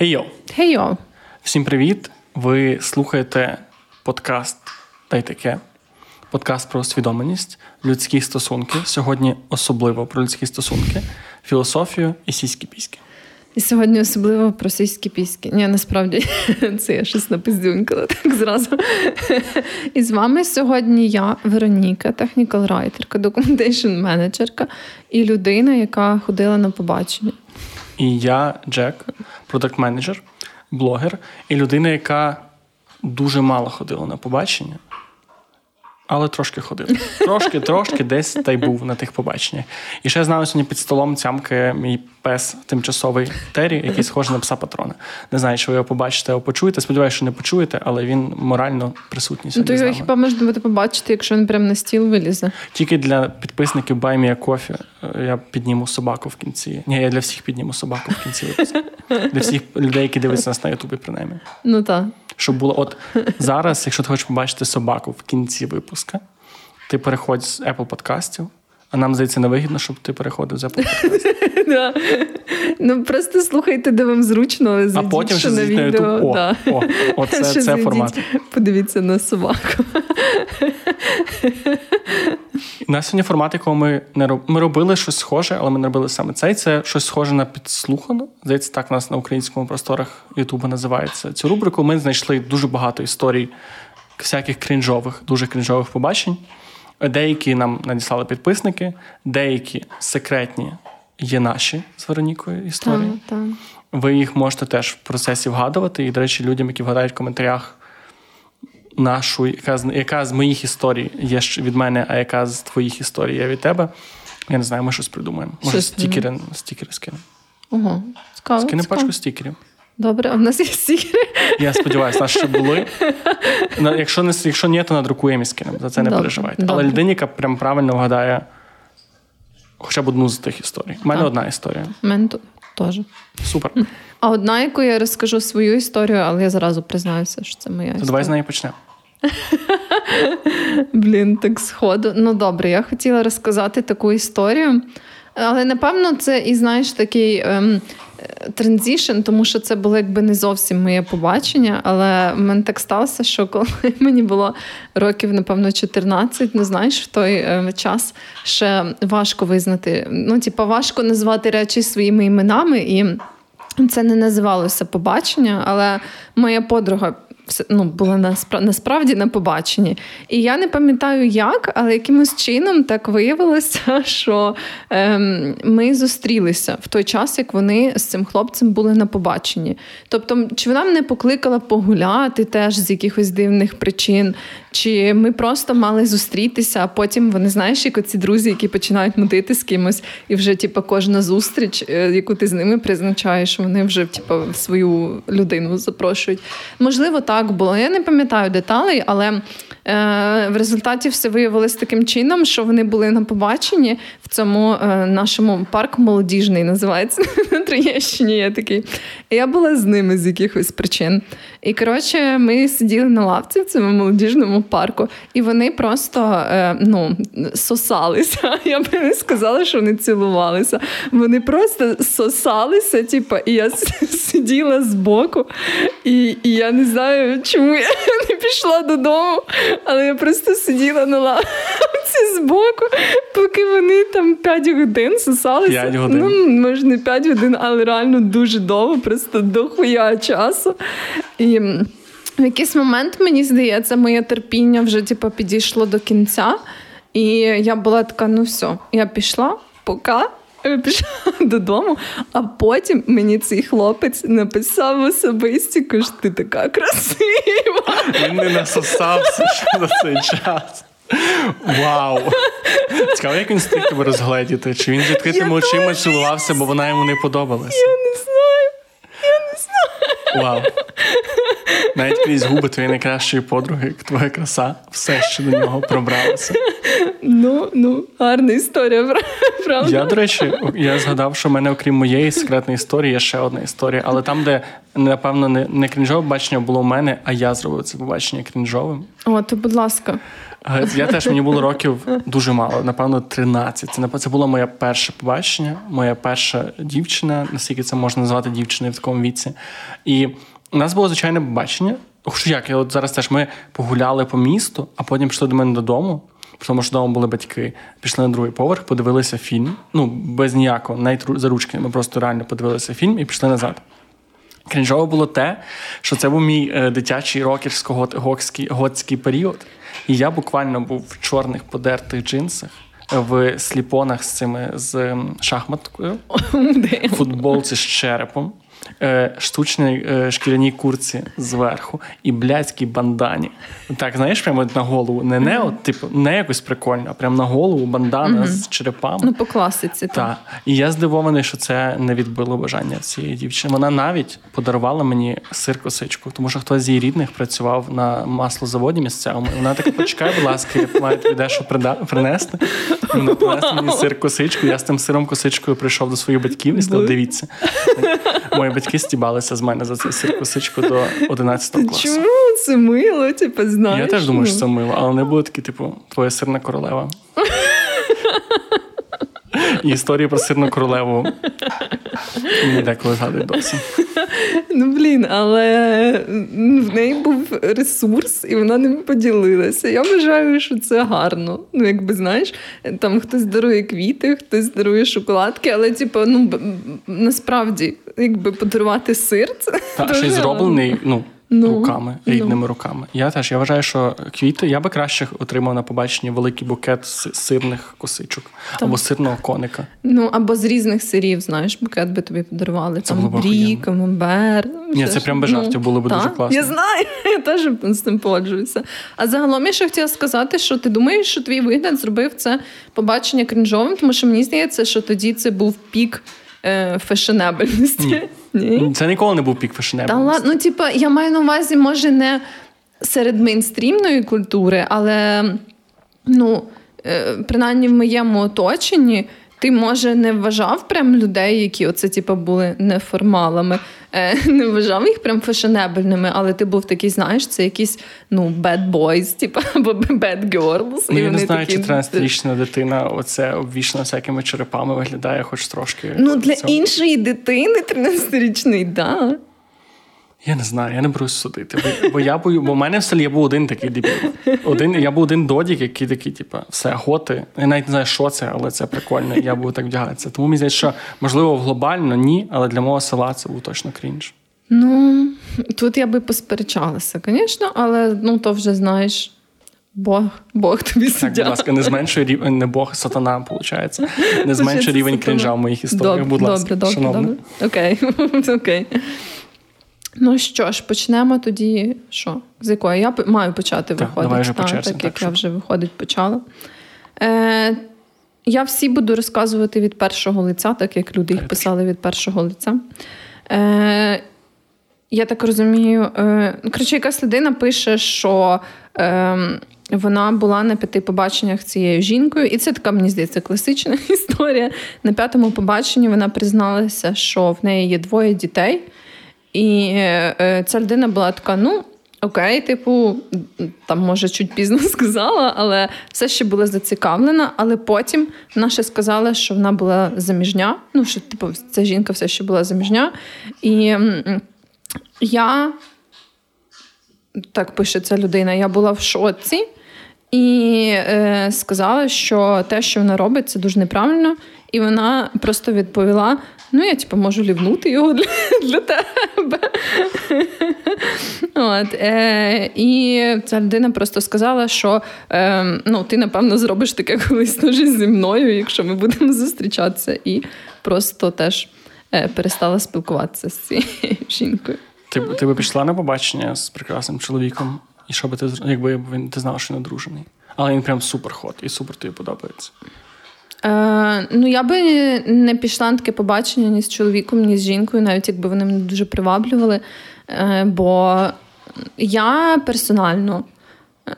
Хей-йо! Хей-йо! Всім привіт! Ви слухаєте подкаст «Дай таке. Подкаст про усвідомленість, людські стосунки. Сьогодні особливо про людські стосунки, філософію і сіські піськи. І сьогодні особливо про сільські піськи. Ні, насправді це я щось напиздюнькала так зразу. І з вами сьогодні я, Вероніка, технікал райтерка, документейшн менеджерка і людина, яка ходила на побачення. І я, Джек, продакт менеджер блогер, і людина, яка дуже мало ходила на побачення але трошки ходив. Трошки, трошки десь та й був на тих побаченнях. І ще знаю, сьогодні під столом цямкає мій пес тимчасовий Террі, який схожий на пса патрона. Не знаю, чи ви його побачите або почуєте. Сподіваюся, що не почуєте, але він морально присутній. Ну, то його хіба можна буде побачити, якщо він прямо на стіл вилізе? Тільки для підписників Баймія Кофі я підніму собаку в кінці. Ні, я для всіх підніму собаку в кінці випуску. Для всіх людей, які дивляться нас на Ютубі, принаймні. Ну так щоб було от зараз, якщо ти хочеш побачити собаку в кінці випуска, ти переходь з Apple подкастів, а нам здається невигідно, щоб ти переходив з Apple подкастів. Ну просто слухайте, де вам зручно, а потім ще на відео. О, да. о, о, це, це формат. Подивіться на собаку. У нас сьогодні формат, якого ми не роб... ми робили щось схоже, але ми не робили саме цей. Це щось схоже на підслухано. Здається, так у нас на українському просторах Ютуба називається. Цю рубрику ми знайшли дуже багато історій, всяких крінжових, дуже крінжових побачень. Деякі нам надіслали підписники, деякі секретні є наші з Веронікою історії. Так, так. Ви їх можете теж в процесі вгадувати. І, до речі, людям, які вгадають в коментарях нашу, яка з яка з моїх історій є від мене, а яка з твоїх історій є від тебе. Я не знаю, ми щось придумаємо. Може, стікери стікери скинемо. Цікаво. Скинемо пачку стікерів. Добре, а в нас є стікери. Я сподіваюся, ще були. Якщо не якщо ні, то надрукуємо скинемо. За це не Добре. переживайте. Добре. Але людині, яка прям правильно вгадає хоча б одну з тих історій. У мене так. одна історія. У мене теж. Супер. А одна, яку я розкажу свою історію, але я зразу признаюся, що це моя історія. Давай з неї почнемо. Блін, так сходу. Ну добре, я хотіла розказати таку історію. Але напевно це і знаєш такий ем, transition, тому що це було якби не зовсім моє побачення. Але в мене так сталося, що коли мені було років, напевно, 14, ну знаєш, в той ем, час ще важко визнати. Ну, типа, важко назвати речі своїми іменами, і це не називалося побачення, але моя подруга ну, була насправді на побаченні. І я не пам'ятаю, як, але якимось чином так виявилося, що ем, ми зустрілися в той час, як вони з цим хлопцем були на побаченні. Тобто, чи вона мене покликала погуляти теж з якихось дивних причин, чи ми просто мали зустрітися, а потім вони знаєш, як оці друзі, які починають мутити з кимось, і вже типу, кожна зустріч, е, яку ти з ними призначаєш, вони вже типу, свою людину запрошують. Можливо, так було. Я не пам'ятаю деталей, але е, в результаті все виявилось таким чином, що вони були на побаченні в цьому е, нашому парку молодіжний називається на Троєщині. Я такий. Я була з ними з якихось причин. І коротше, ми сиділи на лавці в цьому молодіжному парку, і вони просто е, ну, сосалися. Я би не сказала, що вони цілувалися. Вони просто сосалися, типу, і я сиділа збоку, і, і я не знаю, чому я не пішла додому, але я просто сиділа на лавці збоку, поки вони там 5 годин сосалися. 5 годин. Ну, може, не 5 годин, але реально дуже довго, просто дохуя часу. І в якийсь момент, мені здається, моє терпіння вже типу, підійшло до кінця. І я була така: ну все, я пішла, пока. Пішла додому, а потім мені цей хлопець написав особисті, що ти така красива. Він не насосався ще за цей час. Вау! Цікаво, як він встиг тебе розгледіти? Чи він відкритими очима цілувався, бо вона йому не подобалася? Я не знаю. Я не знаю. Вау. Навіть крізь губи твоєї найкращої подруги, твоя краса, все ще до нього пробралося. Ну, ну, гарна історія, правда? Я, до речі, я згадав, що в мене, окрім моєї секретної історії, є ще одна історія. Але там, де, напевно, не не крінжове бачення було у мене, а я зробив це побачення крінжовим. О, то будь ласка. Я теж мені було років дуже мало, напевно, 13. Це це було моє перше побачення, моя перша дівчина, наскільки це можна назвати дівчиною в такому віці. І у нас було звичайне побачення. Що як? Я от зараз теж ми погуляли по місту, а потім пішли до мене додому. Тому що вдома були батьки, пішли на другий поверх, подивилися фільм. Ну, без ніякого, навіть за ручки. Ми просто реально подивилися фільм і пішли назад. Крінжово було те, що це був мій е, дитячий рокерсько-готський період. І я буквально був в чорних подертих джинсах, в сліпонах з цими з шахматкою, футболці з черепом. Е, штучній е, шкіряній курці зверху і блядській бандані. Так, знаєш, прямо на голову. Не не от, типу, не якось прикольно, а прямо на голову бандана з черепами. Ну, по класиці. Так. І я здивований, що це не відбило бажання цієї дівчини. Вона навіть подарувала мені сир косичку, тому що хтось з її рідних працював на маслозаводі місцевому. І вона така, почекай, будь ласка, я маю тобі дещо принести. Вона принесла мені сир косичку. Я з тим сиром косичкою прийшов до своїх батьків і сказав, дивіться. Мої батьки стібалися з мене за цю сиркосичку до 11 класу. Чому це мило? Типу, знаєш? Я теж думаю, що це мило, але не було такі, типу, твоя сирна королева. І історії про сирну королеву мені деколи згадують досі. Ну, блін, але в неї був ресурс, і вона ним поділилася. Я вважаю, що це гарно. Ну, якби знаєш, там хтось дарує квіти, хтось дарує шоколадки, але, типу, ну насправді, якби подарувати сир, це. Та, ще й зроблений, ну. Ну, руками, ну. рідними ну. руками. Я теж я вважаю, що квіти я би краще отримав на побаченні великий букет з сирних косичок так. або сирного коника. Ну або з різних сирів, знаєш, букет би тобі подарували. Це там брі, камамбер. Ні, це прям без жартів ну, було б дуже класно. Я знаю, я теж з цим погоджуюся. А загалом я ще хотіла сказати, що ти думаєш, що твій вигляд зробив це побачення крінжовим, тому що мені здається, що тоді це був пік е, фешенебельності. Ні. Це ніколи не був пік фешенебельності. Та ну, типа, я маю на увазі, може, не серед мейнстрімної культури, але ну, е, принаймні в моєму оточенні ти, може, не вважав прям людей, які оце типу, були неформалами, е, не вважав їх прям фешенебельними, але ти був такий, знаєш, це якісь ну, bad boys, типу, або bad girls. Ну, і Я не знаю, такі... чи 13-річна дитина оце обвішана всякими черепами виглядає хоч трошки. Ну, для цього. іншої дитини 13-річний, так. Да. Я не знаю, я не берусь судити. Бо я бою, бо в мене в селі був один такий дебіл. Один, Я був один додік, який такий, типу, все, готи. Я навіть не знаю, що це, але це прикольно. Я буду так вдягатися. Тому мені здається, що можливо глобально ні, але для мого села це був точно крінж. Ну, тут я би посперечалася, звісно, але ну то вже знаєш. Бог Бог тобі суддя. Так, будь ласка, не зменшує рівень, не Бог, сатана, виходить. Не зменшує рівень крінжа в моїх історіях. Будь ласка, добре, добре, добре. Окей. Окей. Ну що ж, почнемо тоді. Що? З якої я маю почати так, виходити, давай вже так, так, так як що? я вже виходить почала. Е, Я всі буду розказувати від першого лиця, так як люди їх писали від першого лиця. Е, Я так розумію, е, коротше, якась людина пише, що. Е, вона була на п'яти побаченнях цією жінкою, і це така, мені здається, класична історія. На п'ятому побаченні вона призналася, що в неї є двоє дітей, і е, ця людина була така: ну. Окей, типу, там, може, чуть пізно сказала, але все ще була зацікавлена. Але потім вона ще сказала, що вона була заміжня. Ну, що типу, ця жінка все ще була заміжня. І я, так пише ця людина, я була в шоці і е, сказала, що те, що вона робить, це дуже неправильно. І вона просто відповіла: Ну, я типу, можу лівнути його для для тебе. От, е, І ця людина просто сказала, що е, ну, ти, напевно, зробиш таке колись теж зі мною, якщо ми будемо зустрічатися, і просто теж е, перестала спілкуватися з цією жінкою. Ти ти би пішла на побачення з прекрасним чоловіком, і що би ти якби він ти знала, що він одружений. Але він прям супер ход і супер тобі подобається. Е, Ну, я би не пішла на таке побачення ні з чоловіком, ні з жінкою, навіть якби вони мене дуже приваблювали. Е, Бо я персонально е,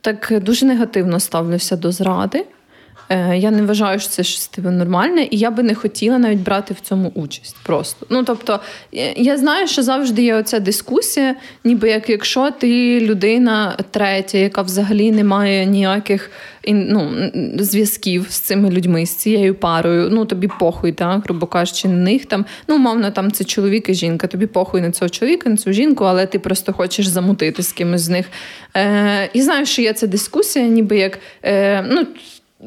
так дуже негативно ставлюся до зради. Е, я не вважаю, що це щось типу, нормальне, і я би не хотіла навіть брати в цьому участь. Просто ну тобто, я знаю, що завжди є оця дискусія, ніби як якщо ти людина третя, яка взагалі не має ніяких ну, зв'язків з цими людьми, з цією парою. Ну тобі похуй, так, грубо кажучи, на них там. Ну, мовно, там це чоловік і жінка. Тобі похуй на цього чоловіка, на цю жінку, але ти просто хочеш замутити з кимось з них. Е, І знаю, що є ця дискусія, ніби як. Е, ну,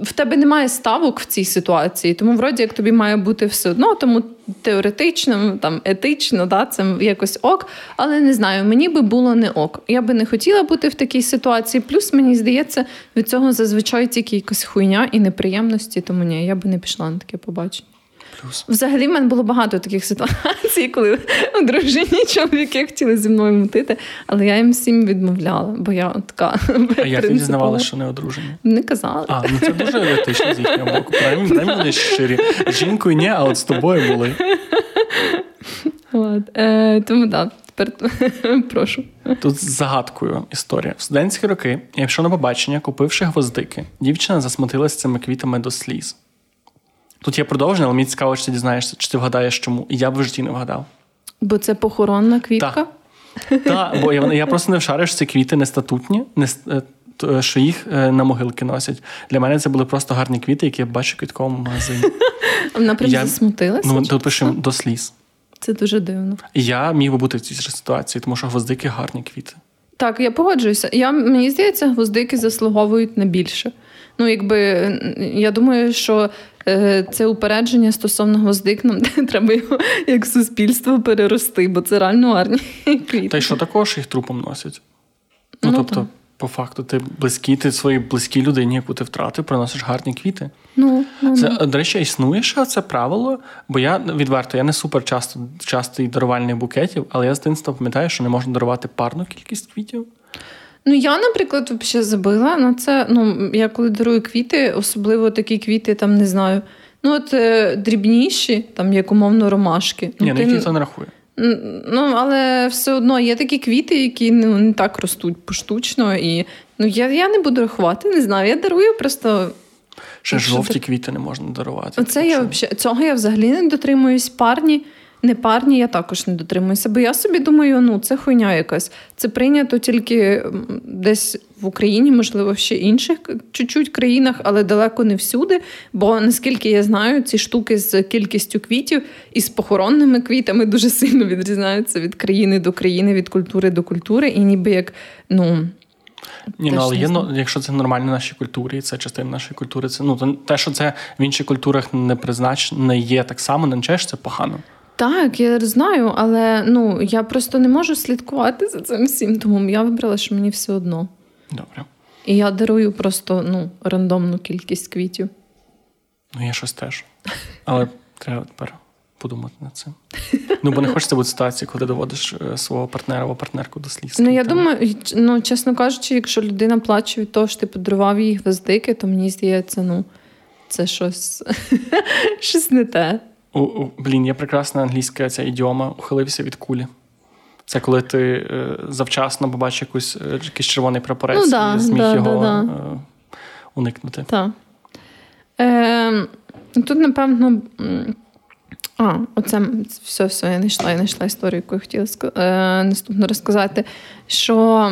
в тебе немає ставок в цій ситуації, тому вроді як тобі має бути все одно, тому теоретично, там етично, да, це якось ок. Але не знаю, мені би було не ок. Я би не хотіла бути в такій ситуації. Плюс мені здається, від цього зазвичай тільки якась хуйня і неприємності, тому ні, я би не пішла на таке побачення. Плюс. Взагалі, в мене було багато таких ситуацій, коли одружені чоловіки хотіли зі мною мутити, але я їм всім відмовляла, бо я така. А як ти дізнавала, що не одружені? Не казала. А, ну це дуже етично з їхнього боку. Правильно, вони щирі. Жінкою ні, а от з тобою були. От, е, Тому так. Тепер прошу. Тут з загадкою історія. В студентські роки я пішов на побачення, купивши гвоздики. Дівчина засмутилася цими квітами до сліз. Тут є продовження, але мені цікаво, чи ти дізнаєшся, чи ти вгадаєш чому. І я б в житті не вгадав. Бо це похоронна квітка? Так, та, бо я я просто не вшарив, що ці квіти не статутні, не, е, е, що їх е, на могилки носять. Для мене це були просто гарні квіти, які я бачу в квітковому магазині. Вона прям я, засмутилася? Ну, тут пишемо до сліз. Це дуже дивно. Я міг би бути в цій ситуації, тому що гвоздики гарні квіти. Так, я погоджуюся. Я, Мені здається, гвоздики заслуговують на більше. Ну, якби я думаю, що це упередження стосовно гвоздик нам треба його як суспільство перерости, бо це реально гарні квіти. Та й що також їх трупом носять? Ну, ну тобто, так. по факту, ти близький, ти своїй близькій людині, яку ти втратив, приносиш гарні квіти. Ну, ну, це, ну. До речі, існує ще це правило, бо я відверто, я не супер часто частий дарувальних букетів, але я з дитинства пам'ятаю, що не можна дарувати парну кількість квітів. Ну, я, наприклад, взагалі забила на це. Ну, я коли дарую квіти, особливо такі квіти, там не знаю. Ну, от е, дрібніші, там як умовно ромашки. Ні, ну, ти... ніхто не рахує. Ну, але все одно є такі квіти, які ну, не так ростуть поштучно. І ну, я я не буду рахувати, не знаю. Я дарую просто. Ще жовті квіти не можна дарувати. Оце я, Цього я взагалі не дотримуюсь парні непарні я також не дотримуюся, бо я собі думаю, ну це хуйня якась. Це прийнято тільки десь в Україні, можливо, ще інших чуть-чуть країнах, але далеко не всюди. Бо наскільки я знаю, ці штуки з кількістю квітів і з похоронними квітами дуже сильно відрізняються від країни до країни, від культури до культури, і ніби як ну. Ні, ну але є, ну, якщо це нормально в нашій культурі, це частина нашої культури. Це ну те, що це в інших культурах не призначено, не є так само, не що це погано. Так, я знаю, але ну я просто не можу слідкувати за цим всім, тому я вибрала, що мені все одно. Добре. І я дарую просто ну, рандомну кількість квітів. Ну, я щось теж. Але треба тепер подумати над цим. Ну, бо не хочеться бути ситуації, коли доводиш е, свого партнера або партнерку до сліз. Ну, я думаю, ну, чесно кажучи, якщо людина плаче від того, що ти подарував їй гвоздики, то мені здається, ну, це щось, щось не те. У, Блін, є прекрасна англійська ця ідіома ухилився від кулі. Це коли ти е, завчасно побачиш якусь, е, якийсь червоний прапорець ну, да, і зміг да, його да, е, уникнути. Так. Е, Тут, напевно, а, оце все, все, я знайшла, я знайшла історію, яку я хотіла е, наступно розказати. Що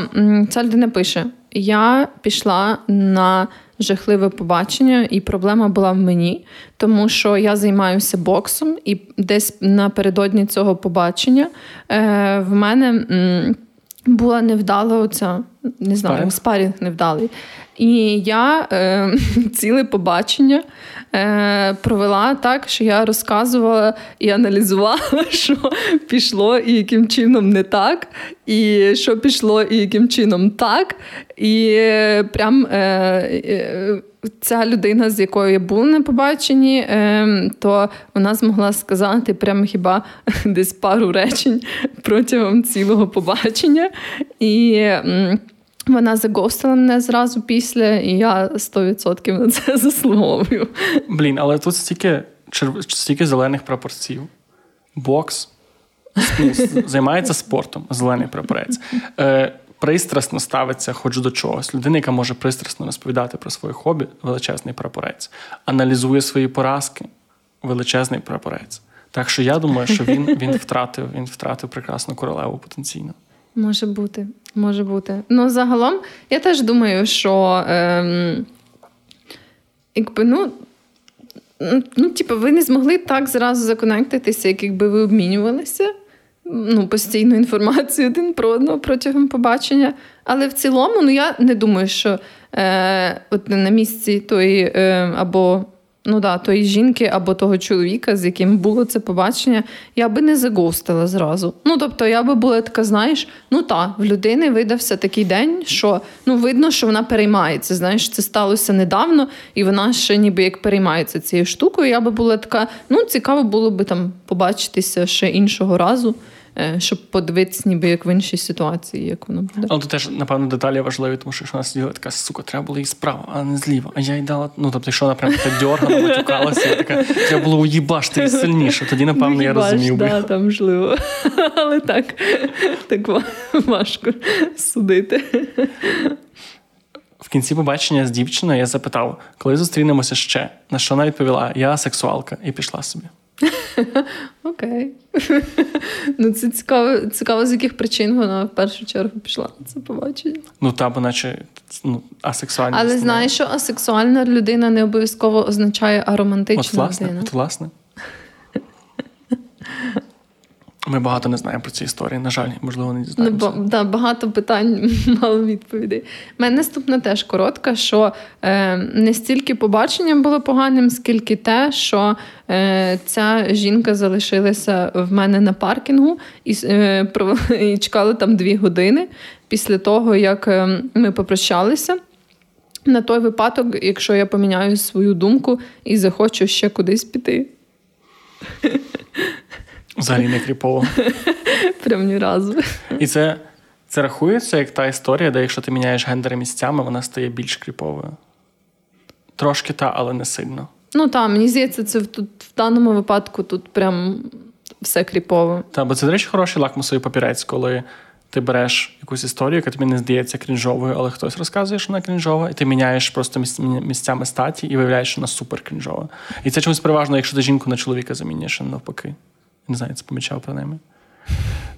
ця людина пише: Я пішла на жахливе побачення, і проблема була в мені, тому що я займаюся боксом, і десь напередодні цього побачення е, в мене була невдала оця, не знаю, спарінг, спарінг невдалий. І я е, ціле побачення е, провела так, що я розказувала і аналізувала, що пішло і яким чином не так, і що пішло, і яким чином так. І е, прям е, е, ця людина, з якою я була на побаченні, е, то вона змогла сказати прям хіба десь пару речень протягом цілого побачення. І вона загостила мене зразу після, і я 100% на це заслуговую. Блін, але тут стільки стільки зелених пропорцій. Бокс ну, займається спортом, зелений прапорець. Е, пристрасно ставиться хоч до чогось. Людина, яка може пристрасно розповідати про своє хобі, величезний прапорець, аналізує свої поразки, величезний прапорець. Так що я думаю, що він він втратив він втратив прекрасну королеву потенційно. Може бути, може бути. Ну, загалом, я теж думаю, що ем, якби, ну, ну, типу, ви не змогли так зразу законектитися, як якби ви обмінювалися ну, постійну інформацію один про одного протягом побачення. Але в цілому, ну я не думаю, що е, от на місці тої е, або ну да, тої жінки або того чоловіка, з яким було це побачення, я би не загостила зразу. Ну тобто, я би була така, знаєш, ну та в людини видався такий день, що ну видно, що вона переймається. Знаєш, це сталося недавно, і вона ще ніби як переймається цією штукою. Я би була така, ну цікаво було би там побачитися ще іншого разу. Е, щоб подивитися, ніби як в іншій ситуації, як воно буде. Але тут теж, напевно, деталі важливі, тому що якщо вона сиділа така, сука, треба було їй справа, а не зліва. А я й дала. Ну, тобто, якщо вона прям така дьоргана, матюкалася, я така, треба було уїбашти її сильніше. Тоді, напевно, ну, я розумів би. Да, там можливо. Але так, так важко судити. В кінці побачення з дівчиною я запитав, коли зустрінемося ще, на що вона відповіла: Я сексуалка, і пішла собі. Окей. Ну, це цікаво, цікаво, з яких причин вона в першу чергу пішла на це побачення. Ну, та, бо наче ну, асексуальність. Але знаєш, що асексуальна людина не обов'язково означає аромантична от, власне, людина. От, власне. Ми багато не знаємо про ці історії. На жаль, можливо, не дізнаємося. Ну, да, Багато питань, мало відповідей. У мене наступна теж коротка, що е, не стільки побачення було поганим, скільки те, що е, ця жінка залишилася в мене на паркінгу і, е, і чекала там дві години після того, як е, ми попрощалися. На той випадок, якщо я поміняю свою думку і захочу ще кудись піти. Взагалі не кріпово. Прям ні разу. І це це рахується як та історія, де якщо ти міняєш гендери місцями, вона стає більш кріповою. Трошки та, але не сильно. Ну так, мені здається, це тут в даному випадку тут прям все кріпово. Так, бо це, до речі, хороший лакмусовий папірець, коли ти береш якусь історію, яка тобі не здається крінжовою, але хтось розказує, що вона крінжова, і ти міняєш просто місцями статі і виявляєш, що вона супер крінжова. І це чомусь переважно, якщо ти жінку на чоловіка замінюєш, навпаки. Не знаю, це помічав принаймні.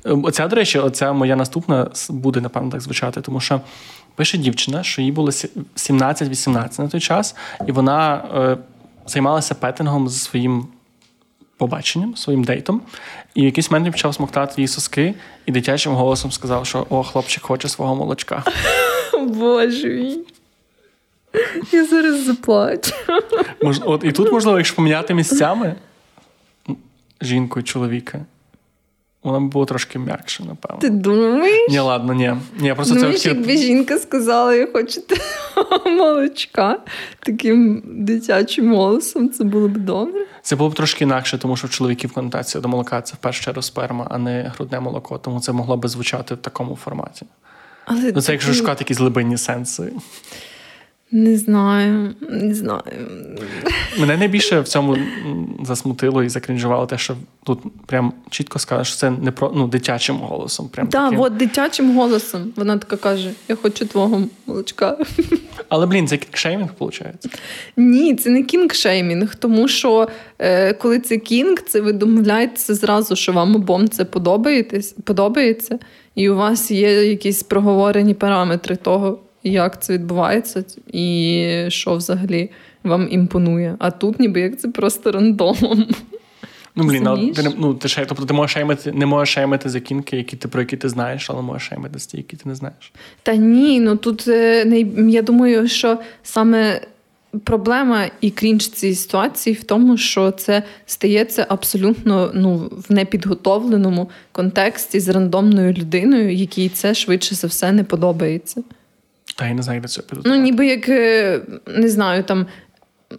Ем, оця, до речі, оця моя наступна буде, напевно, так звучати, тому що пише дівчина, що їй було 17-18 на той час, і вона е, займалася петингом зі своїм побаченням, своїм дейтом. І в якийсь момент почав смоктати її соски, і дитячим голосом сказав, що о, хлопчик хоче свого молочка. Боже мій. Я зараз заплачу. Мож, от, І тут, можливо, якщо поміняти місцями жінку і чоловіка. Вона б була трошки м'якше, напевно. Ти думаєш? Ні, ладно, ні. ні просто думаєш, це якби жінка сказала, я хочу молочка таким дитячим голосом, це було б добре. Це було б трошки інакше, тому що в чоловіків конотація до молока це в першу чергу сперма, а не грудне молоко. Тому це могло би звучати в такому форматі. Але ну, Це якщо шукати якісь глибинні сенси. Не знаю, не знаю. Мене найбільше в цьому засмутило і закрінжувало те, що тут прям чітко сказали, що це не про ну, дитячим голосом. Так, да, от дитячим голосом. Вона така каже: Я хочу твого молочка. Але, блін, це кінгшеймінг, виходить? Ні, це не кінгшеймінг, тому що е, коли це кінг, це ви домовляєтеся зразу, що вам обом це подобається, подобається, і у вас є якісь проговорені параметри того як це відбувається, і що взагалі вам імпонує. А тут ніби як це просто рандомом. Ну, блін, ну, ти, ну, ти шей, тобто ти можеш шеймити, не можеш шеймити за кінки, які ти про які ти знаєш, але можеш шеймити з ті, які ти не знаєш. Та ні, ну тут е, я думаю, що саме проблема і крінж цієї ситуації в тому, що це стається абсолютно ну, в непідготовленому контексті з рандомною людиною, якій це швидше за все не подобається. Та я не знаю, де це підготувати. Ну, ніби як е, не знаю, там.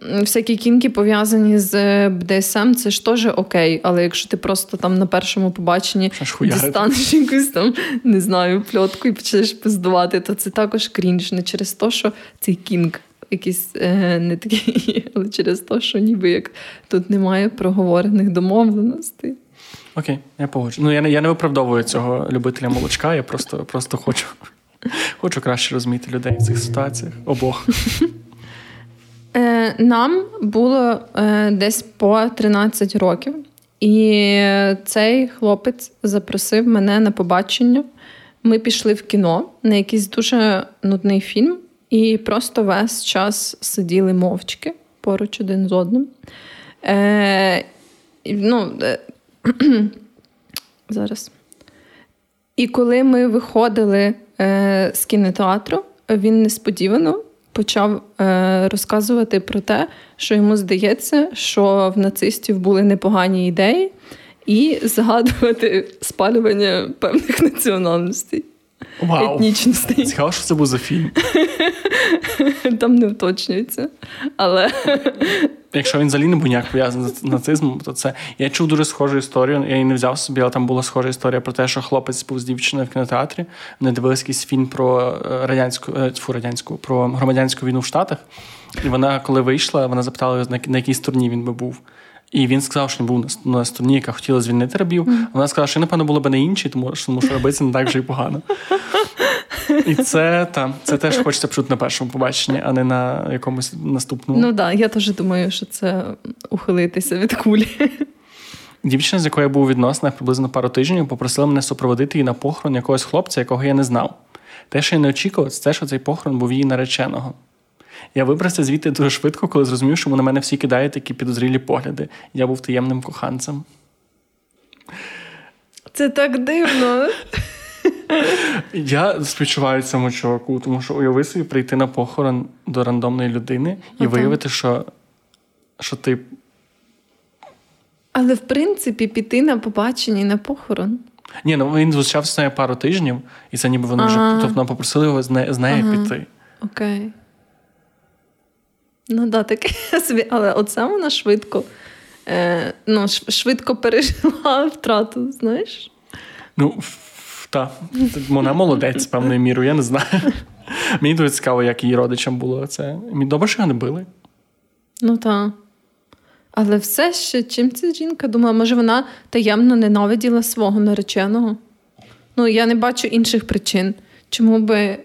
Всякі кінки пов'язані з е, БДСМ, це ж теж окей, але якщо ти просто там на першому побаченні дістанеш якусь там, не знаю, пльотку і почнеш пиздувати, то це також крінж. Не через те, що цей кінг якийсь е, не такий, але через те, що ніби як тут немає проговорених домовленостей. Окей, я погоджу. Ну я не я не виправдовую цього любителя молочка, я просто, просто хочу Хочу краще розуміти людей в цих ситуаціях. Обох. Е, Нам було е, десь по 13 років, і цей хлопець запросив мене на побачення. Ми пішли в кіно на якийсь дуже нудний фільм, і просто весь час сиділи мовчки поруч один з одним. Е, ну, е, Зараз. І коли ми виходили з кінотеатру, він несподівано почав е, розказувати про те, що йому здається, що в нацистів були непогані ідеї, і згадувати спалювання певних національностей. Вау. Етнічностей. Цікаво, що це був за фільм. Там не уточнюється. Але Якщо він взагалі не був ніяк пов'язаний з нацизмом, то це. Я чув дуже схожу історію. Я її не взяв собі, але там була схожа історія про те, що хлопець був з дівчиною в кінотеатрі. Вони дивилися якийсь фільм про е, радянську е, фу, радянську, про громадянську війну в Штатах. І вона, коли вийшла, вона запитала на якій стороні він би був. І він сказав, що він був на, стороні, яка хотіла звільнити рабів. Mm. Вона сказала, що напевно було б на іншій, тому що тому що робиться не так вже й погано. І це та, це теж хочеться почути на першому побаченні, а не на якомусь наступному. ну да, я теж думаю, що це ухилитися від кулі. Дівчина, з якою я був у відносинах приблизно пару тижнів, попросила мене супроводити її на похорон якогось хлопця, якого я не знав. Те, що я не очікував, це те, що цей похорон був її нареченого. Я вибрався звідти дуже швидко, коли зрозумів, що на мене всі кидають такі підозрілі погляди. Я був таємним коханцем. Це так дивно. Я співчуваю цьому чуваку, тому що уяви собі прийти на похорон до рандомної людини і Ага. виявити, що, що ти. Але в принципі піти на побачення і на похорон. Ні, ну він зустрічався з нею пару тижнів, і це ніби вони вже Ага. тобто вона попросила його з нею, з нею Ага. піти. Окей. Ну да, таке собі. Але оце вона швидко. Е, ну, швидко пережила втрату, знаєш? Ну, та. Вона молодець певною мірою, я не знаю. Мені дуже цікаво, як її родичам було це. Мені добре, що не били. Ну так. Але все ще чим ця жінка думала, може вона таємно ненавиділа свого нареченого? Ну, я не бачу інших причин. Чому би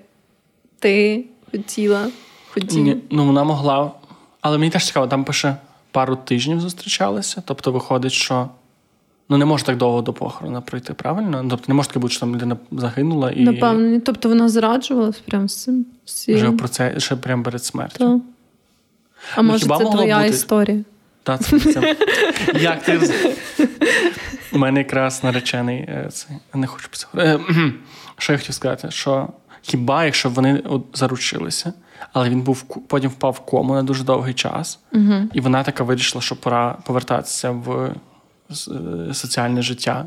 ти хотіла, Ні, ну вона могла. Але мені теж цікаво, там пише пару тижнів зустрічалися. Тобто виходить, що ну не може так довго до похорона пройти, правильно? Ну, Тобто не може таке бути, що там людина загинула і Напевно, ні. тобто вона зраджувалась прямо з цим. вже про це ще прямо перед смертю. Та. А Ну, може, це твоя бути? історія? Та, це, це... Як ти У мене якраз наречений е, цей. Не хочу це. Е. Що я хотів сказати? Що хіба якщо вони заручилися, але він був потім впав в кому на дуже довгий час, Угу. і вона така вирішила, що пора повертатися в е, соціальне життя.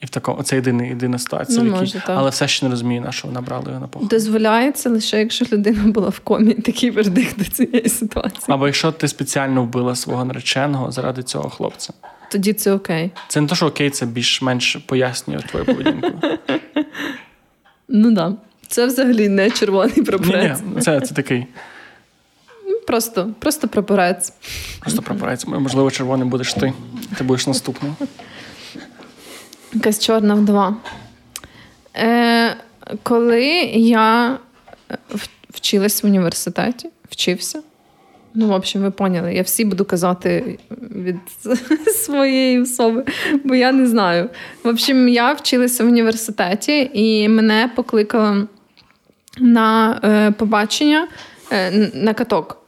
І в такому це єдина, єдина ситуація, Ну, може, так. але все ще не розумію, на що вона брала його на похорон. Дозволяється лише, якщо людина була в комі, такий вердикт до цієї ситуації. Або якщо ти спеціально вбила свого нареченого заради цього хлопця. Тоді це окей. Це не то, що окей, це більш-менш пояснює твою поведінку. Ну да. Це взагалі не червоний прапорець. ні, це, це такий Просто, просто прапорець. просто прапорець. Можливо, червоним будеш ти. Ти будеш наступним. Якась чорна вдова. Е, коли я е, в- вчилась в університеті, вчився. Ну, в общем, ви поняли, я всі буду казати від своєї особи, бо я не знаю. В общем, я вчилася в університеті, і мене покликали на е, побачення е, на каток.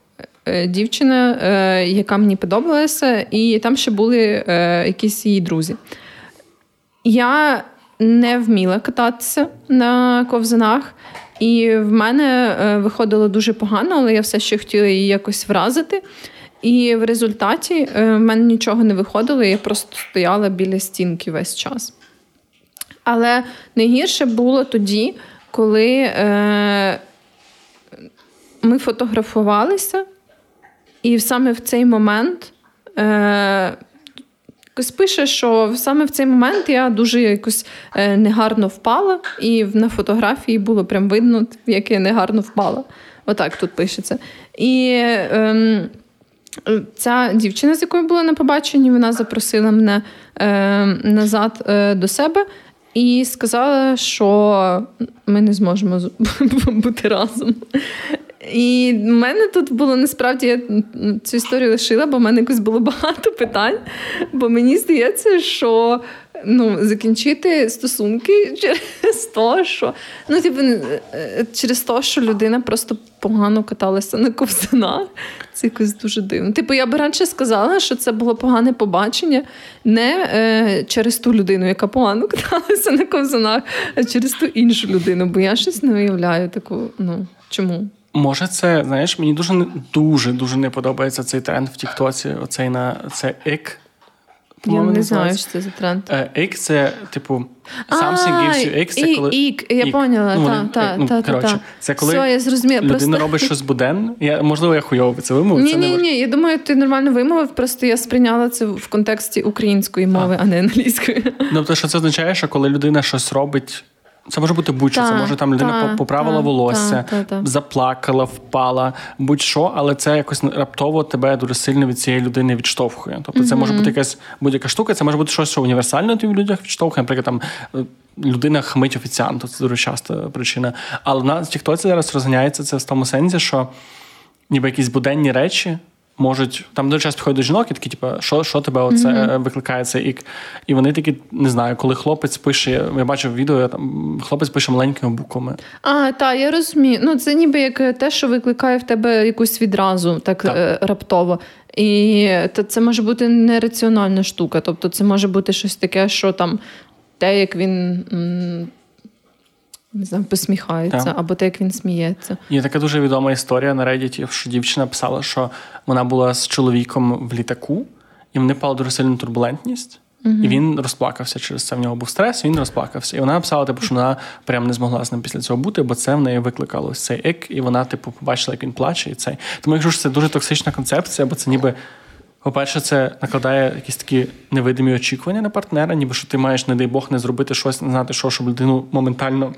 Е, Дівчина, яка мені подобалася, і там ще були якісь її друзі. Я не вміла кататися на ковзанах, і в мене виходило дуже погано, але я все ще хотіла її якось вразити. І в результаті в мене нічого не виходило, я просто стояла біля стінки весь час. Але найгірше було тоді, коли е, ми фотографувалися, і саме в цей момент е, пише, що саме в цей момент я дуже якось е, негарно впала, і на фотографії було прям видно, як я негарно впала. Отак тут пишеться. І ем, ця дівчина, з якою була на побаченні, вона запросила мене е, назад е, до себе. І сказала, що ми не зможемо бути разом. І в мене тут було насправді я цю історію лишила, бо в мене якось було багато питань. Бо мені здається, що ну, закінчити стосунки через те, що ну, типу, е, через те, що людина просто погано каталася на ковзанах. Це якось дуже дивно. Типу, я би раніше сказала, що це було погане побачення не е, через ту людину, яка погано каталася на ковзанах, а через ту іншу людину. Бо я щось не уявляю таку. Ну чому? Може, це знаєш, мені дуже дуже дуже не подобається цей тренд в Тіктоці. Оцей на це ек. Я не знаю, що це за тренд. Ік це, типу, something gives you X, це коли... Ік, я ік. поняла, так, так, та, ну, коротше. Це коли Все, я зрозуміла. людина робить щось буденне. Я, можливо, я хуйово це вимовив. Ні, ні, ні, я думаю, ти нормально вимовив, просто я сприйняла це в контексті української мови, а, а не англійської. Тобто, що це означає, що коли людина щось робить це може бути будь-що. Це може там людина та, поправила та, волосся, та, заплакала, впала, будь-що, але це якось раптово тебе дуже сильно від цієї людини відштовхує. Тобто, це mm-hmm. може бути якась будь-яка штука, це може бути щось, що універсально тобі в людях відштовхує. Наприклад, там е, людина хмить офіціанту, це дуже часто причина. Але на тіктоці зараз розганяється це в тому сенсі, що ніби якісь буденні речі можуть там дуже часто приходять до жінок і такі, типу, що що тебе оце mm-hmm. викликає цей ік? І вони такі, не знаю, коли хлопець пише, я бачив відео, там хлопець пише маленькими буквами. А, так, я розумію. Ну, це ніби як те, що викликає в тебе якусь відразу, так, так. Е, раптово. І це може бути нераціональна штука. Тобто, це може бути щось таке, що там те, як він не знаю, посміхається, так. або те, як він сміється. Є така дуже відома історія на Reddit, що дівчина писала, що вона була з чоловіком в літаку, і вони пали дуже сильну турбулентність. uh І він розплакався через це. В нього був стрес, він розплакався. І вона написала, типу, що вона прям не змогла з ним після цього бути, бо це в неї викликало ось цей ек, і вона, типу, побачила, як він плаче. і цей. Тому якщо ж це дуже токсична концепція, бо це ніби. По-перше, це накладає якісь такі невидимі очікування на партнера, ніби що ти маєш, не дай Бог, не зробити щось, не знати, що, щоб людину моментально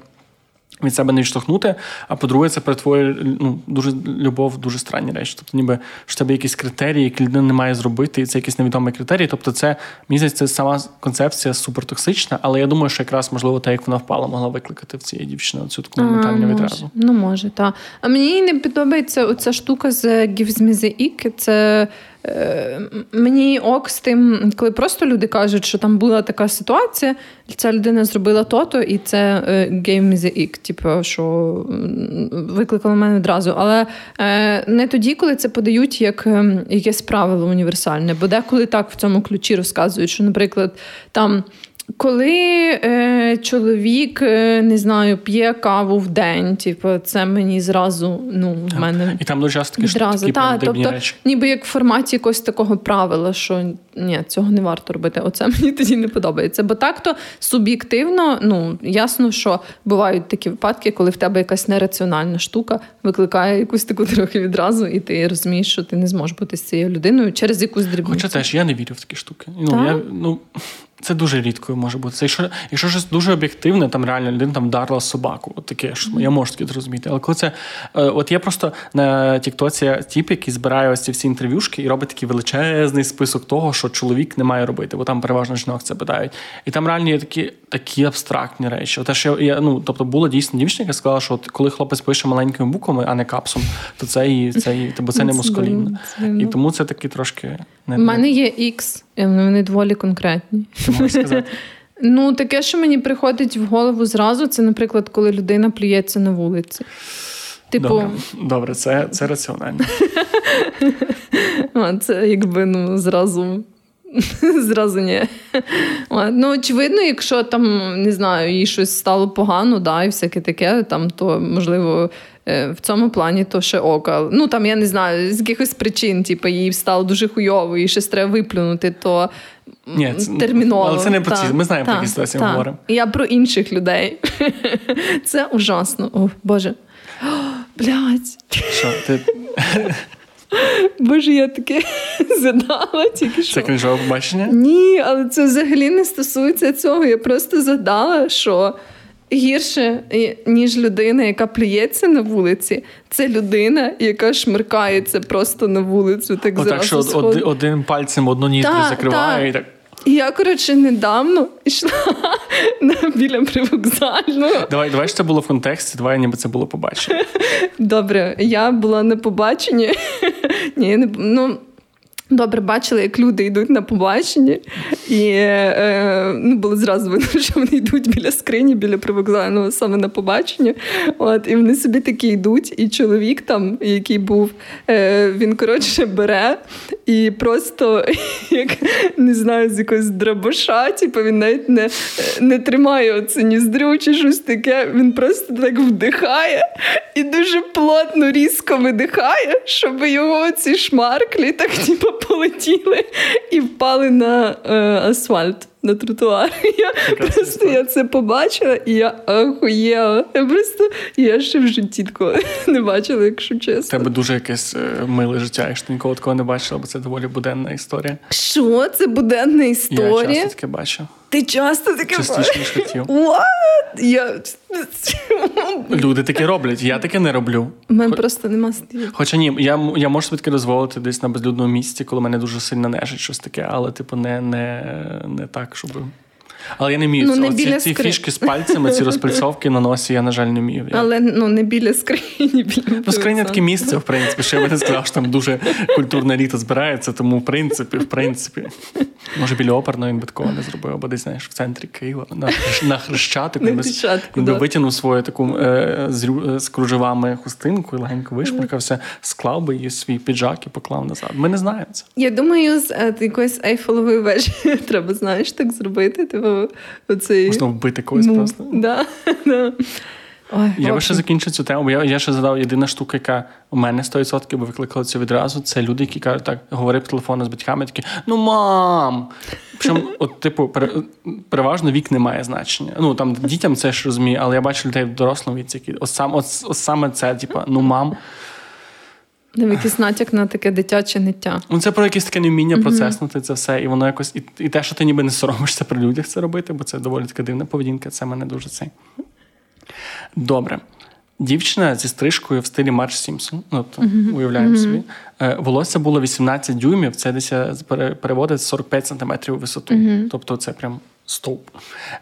від себе не відштовхнути. А по-друге, це перетворює ну, дуже любов, дуже странні речі. Тобто, ніби що в тебе якісь критерії, які людина не має зробити, і це якісь невідомі критерії. Тобто, це здається, це сама концепція супертоксична, але я думаю, що якраз можливо те, як вона впала, могла викликати в цієї дівчини цю таку моментальну відразу. Ну може, так. А мені не подобається оця штука з Gives Me The Ick. Це мені ок з тим, коли просто люди кажуть, що там була така ситуація, ця людина зробила то-то, і це е, gave me the ick, типу, що викликало мене одразу. Але е, не тоді, коли це подають як якесь правило універсальне, бо деколи так в цьому ключі розказують, що, наприклад, там. Коли е, чоловік е, не знаю, п'є каву в день, типу, це мені зразу ну, в мене і там дуже часто такі, такі Та, тобто, речі. ніби як в форматі якогось такого правила, що ні, цього не варто робити. Оце мені тоді не подобається. Бо так-то суб'єктивно, ну ясно, що бувають такі випадки, коли в тебе якась нераціональна штука викликає якусь таку трохи відразу, і ти розумієш, що ти не зможеш бути з цією людиною через якусь дрібність. Хоча теж я не вірю в такі штуки. Ну я ну. Це дуже рідко може бути. Це якщо якщо щось дуже об'єктивне, там реально людина там дарила собаку. От таке що я можу таке зрозуміти. Але коли це е, от є просто на Тіктоці тіп, який збирає ось ці всі інтерв'юшки і робить такий величезний список того, що чоловік не має робити, бо там переважно жінок це питають. І там реально є такі такі абстрактні речі. Те, що я ну тобто була дійсно дівчина, яка сказала, що от коли хлопець пише маленькими буквами, а не капсом, то це і це і бо це не мускулінно. І тому це такі трошки У мене є X, і вони доволі конкретні. сказати? Ну, таке, що мені приходить в голову зразу, це, наприклад, коли людина плюється на вулиці. Типу... Добре, Добре, це це раціонально. Це якби ну, зразу зразу ні. Ну, очевидно, якщо там не знаю, їй щось стало погано, да, і всяке таке, там, то можливо. Е, в цьому плані то ще ока. Ну там я не знаю, з якихось причин, типу, їй стало дуже хуйово, і щось треба виплюнути, то Ні, це, терміново. Але це не про ці. Ми знаємо про які ситуації ми говоримо. Я про інших людей. Це ужасно. О, Боже. Блять. Що, ти... Боже, я таке задала тільки що. Це книжове побачення? Ні, але це взагалі не стосується цього. Я просто задала, що гірше, ніж людина, яка плюється на вулиці, це людина, яка шмиркається просто на вулицю. Так, О, так що один, один пальцем одну ніздрю закриває. Так. і так. І я, коротше, недавно йшла біля привокзального. Давай, давай що це було в контексті, давай ніби це було побачення. Добре, я була на побаченні. Ні, не ну. Добре, бачили, як люди йдуть на побачення, і е, ну, було зразу видно, що вони йдуть біля скрині, біля привокзального саме на побачення. От, І вони собі такі йдуть, і чоловік там, який був, е, він коротше бере і просто, як не знаю, з якогось драбаша, типу, він навіть не не тримає оце ніздрю чи щось таке. Він просто так вдихає і дуже плотно, різко видихає, щоб його ці шмарклі так, типу, полетіли і впали на е, асфальт на тротуар. Я просто я це побачила, і я охуєла. Я просто я ще в житті такого не бачила, якщо чесно. Тебе дуже якесь е, миле життя, якщо ти ніколи такого не бачила, бо це доволі буденна історія. Що? Це буденна історія? Я часто таке бачу. Ти часто таке Частіше, ніж хотів. What? Я... Люди таке роблять, я таке не роблю. У мене Хо... просто нема слів. Хоча ні, я я можу собі таке дозволити десь на безлюдному місці, коли мене дуже сильно нежить щось таке, але типу не не, не так, щоб. Але я не вмію. Ну, не Оці, ці скри... фішки з пальцями, ці розпальцовки на носі, я, на жаль, не вмію. Але ну не біля скрині. Біля ну, скриня таке місце, в принципі. Ще я би не сказав, що там дуже культурне літо збирається, тому в принципі, в принципі. Може, біля оперної він би такого не зробив, або десь знаєш, в центрі Києва, на на Хрещатику. Він би витягнув свою таку е, з, з кружевами хустинку і легенько вишмаркався, склав би її свій піджак і поклав назад. Ми не знаємо це. Я думаю, з е, якоїсь ейфелової вежі треба, знаєш, так зробити. Типу, оцей... Можна вбити когось ну, просто. Да, да. Ой, Я би ще закінчив цю тему, бо я я ще задав єдина штука, яка у мене 100% би викликала це відразу. Це люди, які кажуть, так, говори по телефону з батьками, такі ну мам. Причому, от, типу, переважно вік не має значення. Ну там дітям це ж розуміє, але я бачу людей в дорослому віці, які от, сам, от, от саме це, типу, ну мам. Не якийсь натяк на таке дитяче ниття. Ну, це про якесь таке невміння mm-hmm. процеснути це все, і воно якось і, і те, що ти ніби не соромишся при людях це робити, бо це доволі така дивна поведінка. Це мене дуже цей. Добре. Дівчина зі стрижкою в стилі Марч Сімпсон, ну, то, uh-huh. уявляємо uh-huh. собі. Е, волосся було 18 дюймів, це десь е, переводить 45 сантиметрів висоту. Uh-huh. Тобто це прям стовп.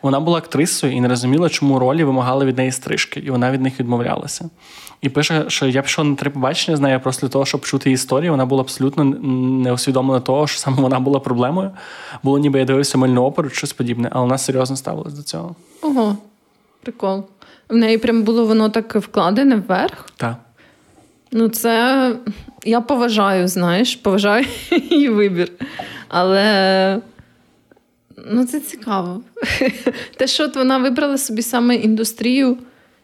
Вона була актрисою і не розуміла, чому ролі вимагали від неї стрижки, і вона від них відмовлялася. І пише, що я пішов на три побачення з нею просто для того, щоб чути її історію. Вона була абсолютно не усвідомлена того, що саме вона була проблемою. Було ніби я дивився мильну оперу, щось подібне, але вона серйозно ставилась до цього. Ого, прикол. В неї прям було воно так вкладене вверх. Так. Ну, це я поважаю, знаєш, поважаю її вибір. Але ну, це цікаво. Те, що от вона вибрала собі саме індустрію,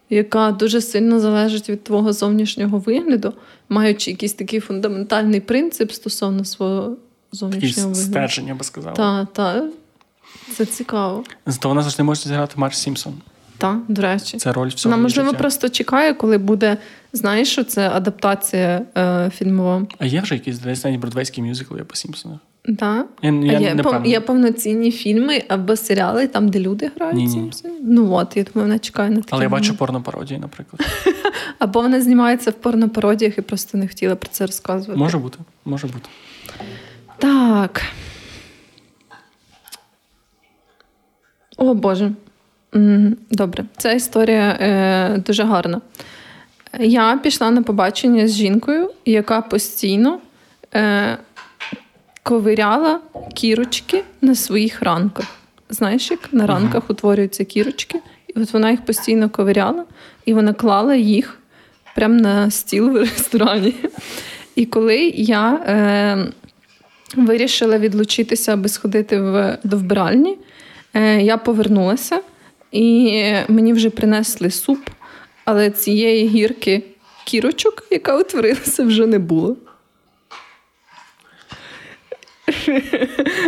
яка дуже сильно залежить від твого зовнішнього вигляду, маючи якийсь такий фундаментальний принцип стосовно свого зовнішнього вигляду. стерження, би сказала. Так, так. Це цікаво. Зато вона завжди може зіграти Марш Сімпсон. Так, до речі. Це роль всього. Вона, можливо, життя. просто чекає, коли буде, знаєш, що це адаптація е, фільмова. А є вже якісь десь навіть бродвейські мюзикли по Сімпсонах? Так. Я, я є, не пов, є повноцінні фільми або серіали, там, де люди грають Сімпсонів. Ну от, я думаю, вона чекає на такі. Але я бачу порнопародії, наприклад. Або вона знімається в порнопародіях і просто не хотіла про це розказувати. Може бути, може бути. Так. О Боже. Добре, ця історія е, дуже гарна. Я пішла на побачення з жінкою, яка постійно е, ковиряла кірочки на своїх ранках. Знаєш, як на ранках утворюються кірочки, і от вона їх постійно ковиряла, і вона клала їх прямо на стіл в ресторані. І коли я е, вирішила відлучитися, аби сходити в, до вбиральні, е, я повернулася. І мені вже принесли суп, але цієї гірки кірочок, яка утворилася, вже не було.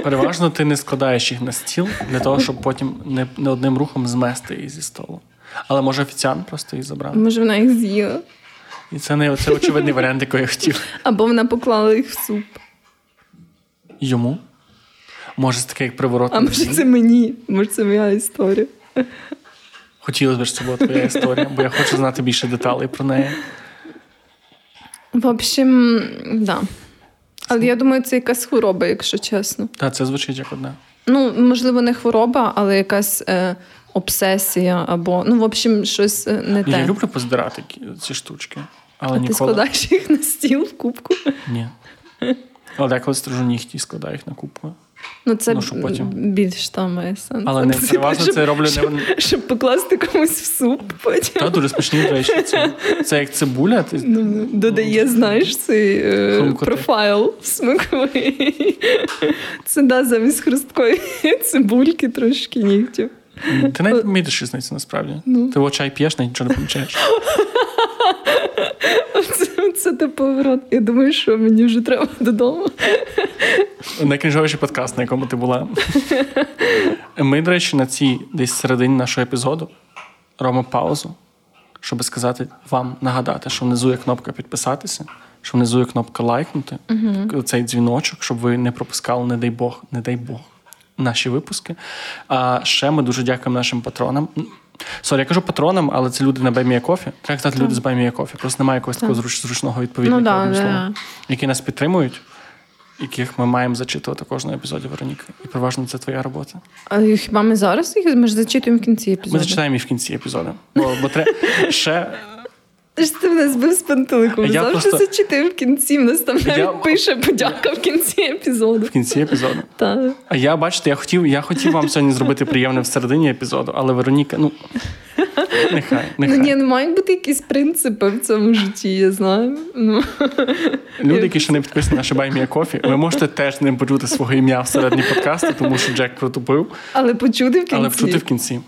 Переважно ти не складаєш їх на стіл для того, щоб потім не, не одним рухом змести її зі столу. Але може офіціант просто її забрав. Може, вона їх з'їла. І це не це очевидний варіант, який я хотів. Або вона поклала їх в суп. Йому? Може, це таке як приворотний. А може, це мені, може, це моя історія. Хотілося б, щоб це була твоя історія, бо я хочу знати більше деталей про неї. В общем, да. Але я думаю, це якась хвороба, якщо чесно. Так, це звучить як одне. Ну, можливо, не хвороба, але якась е, обсесія, або, ну, в общем, щось е, не те. Я люблю поздирати ці штучки. Але а ніколи... ти складаєш їх на стіл в кубку? Ні. Але деколи стрижу нігті і складаю їх на кубку. Ну, це ну, потім. більш там має сенс. Але не переважно це роблю щоб, не щоб покласти комусь в суп. потім. Так, дуже смачні речі. Це, це як цибуля. Ти... Ну, додає, знаєш, цей е, профайл смаковий. Це да, замість хрусткої цибульки трошки нігтів. Ти навіть помітиш різницю насправді. Ну. Ти чай п'єш, навіть нічого не помічаєш. Це, це те поворот. Я думаю, що мені вже треба додому. Найкрінжовіший подкаст, на якому ти була. Ми, до речі, на цій десь середині нашого епізоду робимо паузу, щоб сказати вам, нагадати, що внизу є кнопка підписатися, що внизу є кнопка лайкнути, uh цей дзвіночок, щоб ви не пропускали, не дай Бог, не дай Бог, наші випуски. А ще ми дуже дякуємо нашим патронам. Sorry, я кажу патронам, але це люди на Buy Me a Coffee. Треба казати люди з Buy Me a Coffee. Просто немає якогось такого зручного відповідника, ну, да, слова, які нас підтримують, яких ми маємо зачитувати кожного епізоді Вероніки. І переважно це твоя робота. А хіба ми зараз їх ми ж зачитуємо в кінці епізоду? Ми зачитаємо їх в кінці епізоду. Бо, бо треба ще. Ти ж ти мене збив з пантелику. Ми завжди просто... зачитив в кінці. В нас там навіть я... пише подяка в кінці епізоду. В кінці епізоду. Так. А я бачите, я хотів я хотів вам сьогодні зробити приємне в середині епізоду, але Вероніка, ну нехай. нехай. Ну, ні, ну мають бути якісь принципи в цьому житті, я знаю. Ну. Люди, які ще не підписані на Шибаймія Кофі, ви можете теж не почути свого ім'я в середині подкасту, тому що Джек протупив. Але почути в кінці. Але почути в кінці.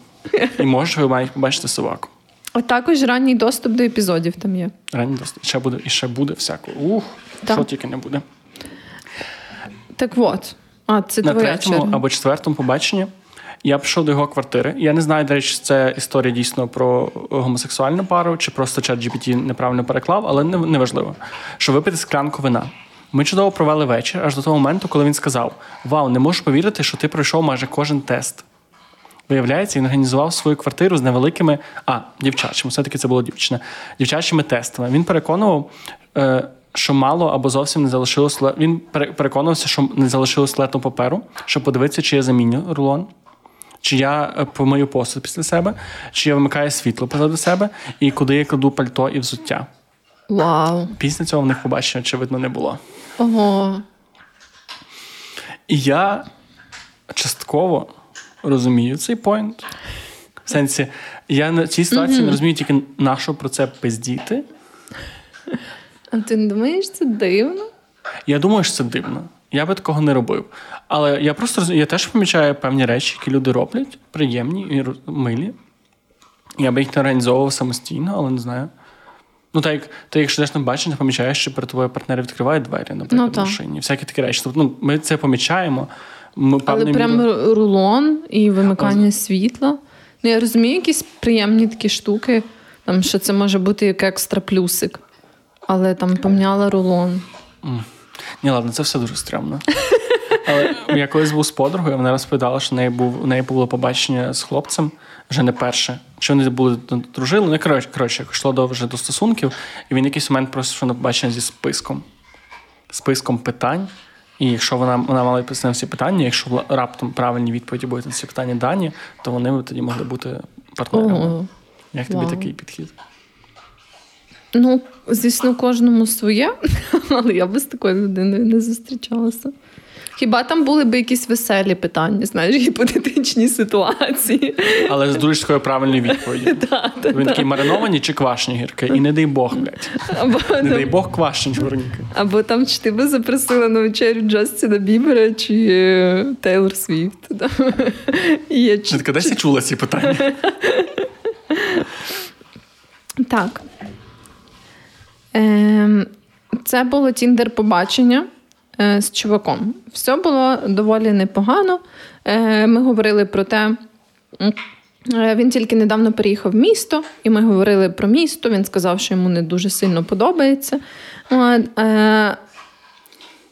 І може, ви маєте побачити собаку. А також ранній доступ до епізодів там є. Ранній доступ. Ще буде, і ще буде всякого. Ух, так. що тільки не буде. Так от. А, це На третьому черга. або четвертому побаченні я пішов до його квартири. Я не знаю, до речі, це історія дійсно про гомосексуальну пару, чи просто чат GPT неправильно переклав, але неважливо. Що випити склянку вина. Ми чудово провели вечір аж до того моменту, коли він сказав: Вау, не можу повірити, що ти пройшов майже кожен тест. Виявляється, він організував свою квартиру з невеликими, а, дівчачими, все-таки це було дівчина, дівчачими тестами. Він переконував, е, що мало або зовсім не залишилось. Він переконувався, що не залишилось лету паперу, щоб подивитися, чи я заміню рулон, чи я е, помию посуд після себе, чи я вимикаю світло позаду себе, і куди я кладу пальто і взуття. Вау. Після цього в них побачення, очевидно, не було. Ого. І я частково розумію цей поінт. В сенсі, я на цій ситуації mm-hmm. не розумію тільки на що про це пиздіти. А ти не думаєш, це дивно? Я думаю, що це дивно. Я би такого не робив. Але я просто я теж помічаю певні речі, які люди роблять, приємні і милі. Я би їх не організовував самостійно, але не знаю. Ну, так як ти, якщо йдеш на бачення, помічаєш, що перед тобою партнери відкривають двері, наприклад, ну, в машині. Всякі такі речі. Тобто, ну, ми це помічаємо. Але прям міру... рулон і вимикання Але... світла. Ну, я розумію, якісь приємні такі штуки, там, що це може бути як екстра плюсик. Але там поміняла рулон. Mm. Ні, ладно, це все дуже стрімно. Але я колись був з подругою, вона розповідала, що в неї був у неї було побачення з хлопцем вже не перше. Що вони були дружили, ну коротше, коротше, йшло до вже до стосунків, і він якийсь момент просто на побачення зі списком. Списком питань. І якщо вона вона мала відповісти на всі питання, якщо раптом правильні відповіді будуть на ці питання дані, то вони тоді могли бути партнерами. Ого. Як тобі Вау. такий підхід? Ну, звісно, кожному своє, але я би з такою людиною не зустрічалася. Хіба там були б якісь веселі питання, знаєш, гіпотетичні ситуації. Але з дуже правильною да, Він такий мариновані чи квашні гірки? І не дай Бог, блядь. Не дай Бог квашні Вероніка. Або там чи ти би запросила на вечерю Джастіна Бібера чи е, Тейлор Свіфт. Ти десь чула ці питання? Так. Ем, це було Тіндер побачення. Е, з чуваком. Все було доволі непогано. Е, ми говорили про те. Е, він тільки недавно переїхав в місто, і ми говорили про місто. Він сказав, що йому не дуже сильно подобається.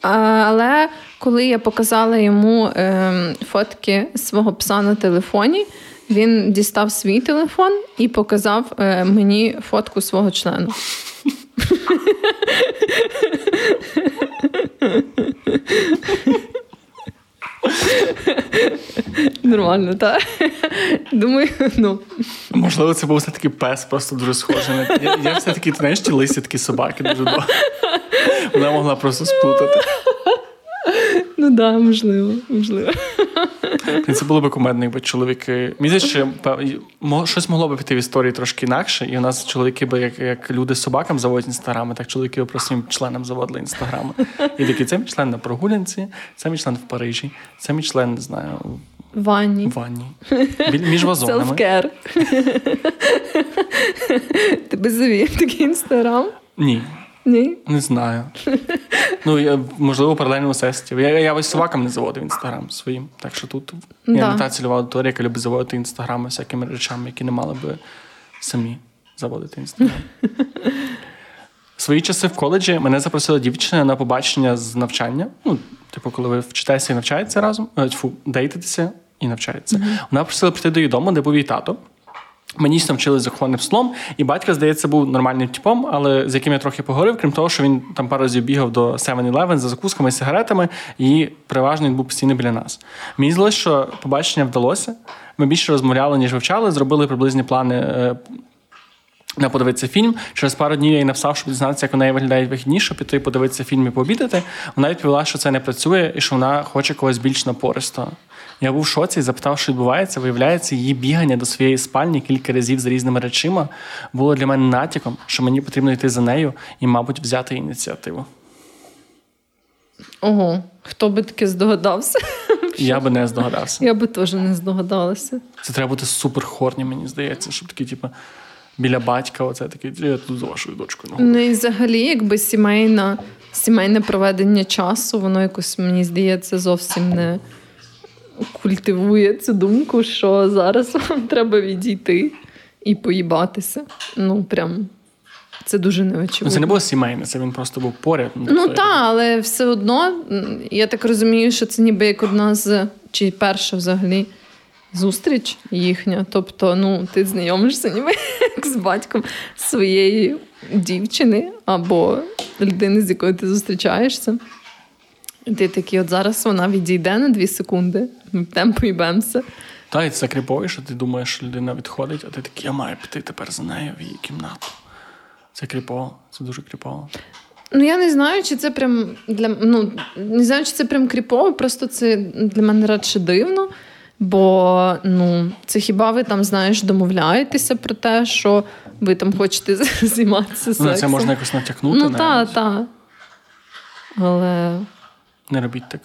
Але коли я показала йому фотки свого пса на телефоні, він дістав свій телефон і показав мені фотку свого члена. Нормально, так. Думаю, ну. Можливо, це був все-таки пес, просто дуже схожий. на Я, я все-таки, ти знаєш, ті лисі такі собаки дуже довго. Вона могла просто сплутати. Ну так, да, можливо, можливо. Це було б кумедно, якби чоловіки. Здається, що щось могло б піти в історії трошки інакше, і у нас чоловіки би, як як люди з собакам заводять інстаграми, так чоловіки про своїм членам заводили інстаграми. І такі це мій член на прогулянці, це мій член в Парижі, це мій член, не знаю. Ванні. Ванні. Між вазонами. Self-care. Тебе завів такий інстаграм? Ні. Ні? Не знаю. Ну, я, можливо, паралельно сесті. Я я ось собакам не заводив інстаграм своїм. Так що тут да. я не та цільова аудиторія, яка любить заводити інстаграми всякими речами, які не мали би самі заводити інстаграм. Свої часи в коледжі мене запросила дівчина на побачення з навчання. Ну, типу, коли ви вчитеся і навчаєтеся разом, е, фу, дейтитеся і навчається. Mm-hmm. Вона просила прийти до її дому, де був її тато. Мені дійсно вчили захованим слом, і батько, здається, був нормальним типом, але з яким я трохи поговорив, крім того, що він там пару разів бігав до 7-Eleven за закусками і сигаретами, і переважно він був постійно біля нас. Мені здалося, що побачення вдалося. Ми більше розмовляли, ніж вивчали, зробили приблизні плани. Е, на подивитися фільм. Через пару днів я їй написав, щоб дізнатися, як у неї виглядають вихідні, щоб піти подивитися фільм і пообідати. Вона відповіла, що це не працює і що вона хоче когось більш напористо. Я був в шоці і запитав, що відбувається. Виявляється, її бігання до своєї спальні кілька разів з різними речима було для мене натяком, що мені потрібно йти за нею і, мабуть, взяти ініціативу. Ого, хто би таки здогадався? Я би не здогадався. Я би теж не здогадалася. Це треба бути супер хорні, мені здається, щоб такі, типу, біля батька, оце такий, я тут з вашою дочкою. Ну і взагалі, якби сімейна, сімейне проведення часу, воно якось, мені здається, зовсім не культивує цю думку, що зараз вам треба відійти і поїбатися. Ну, прям. Це дуже неочевидно. Це не було сімейне, це він просто був поряд. Ну, ну так, але все одно, я так розумію, що це ніби як одна з чи перша взагалі зустріч їхня. Тобто, ну, ти знайомишся ніби як з батьком своєї дівчини або людини, з якою ти зустрічаєшся. Ти такий, от зараз вона відійде на дві секунди, ми темпо поїбемося. Та, і це кріпово, що ти думаєш, що людина відходить, а ти такий, я маю піти тепер за нею в її кімнату. Це кріпово, це дуже кріпово. Ну, я не знаю, чи це прям для ну, не знаю, чи це прям кріпово, просто це для мене радше дивно. Бо ну, це хіба ви там, знаєш, домовляєтеся про те, що ви там хочете займатися сексом? Ну, Це можна якось натякнути. Ну, так, так. Але. Не робіть так.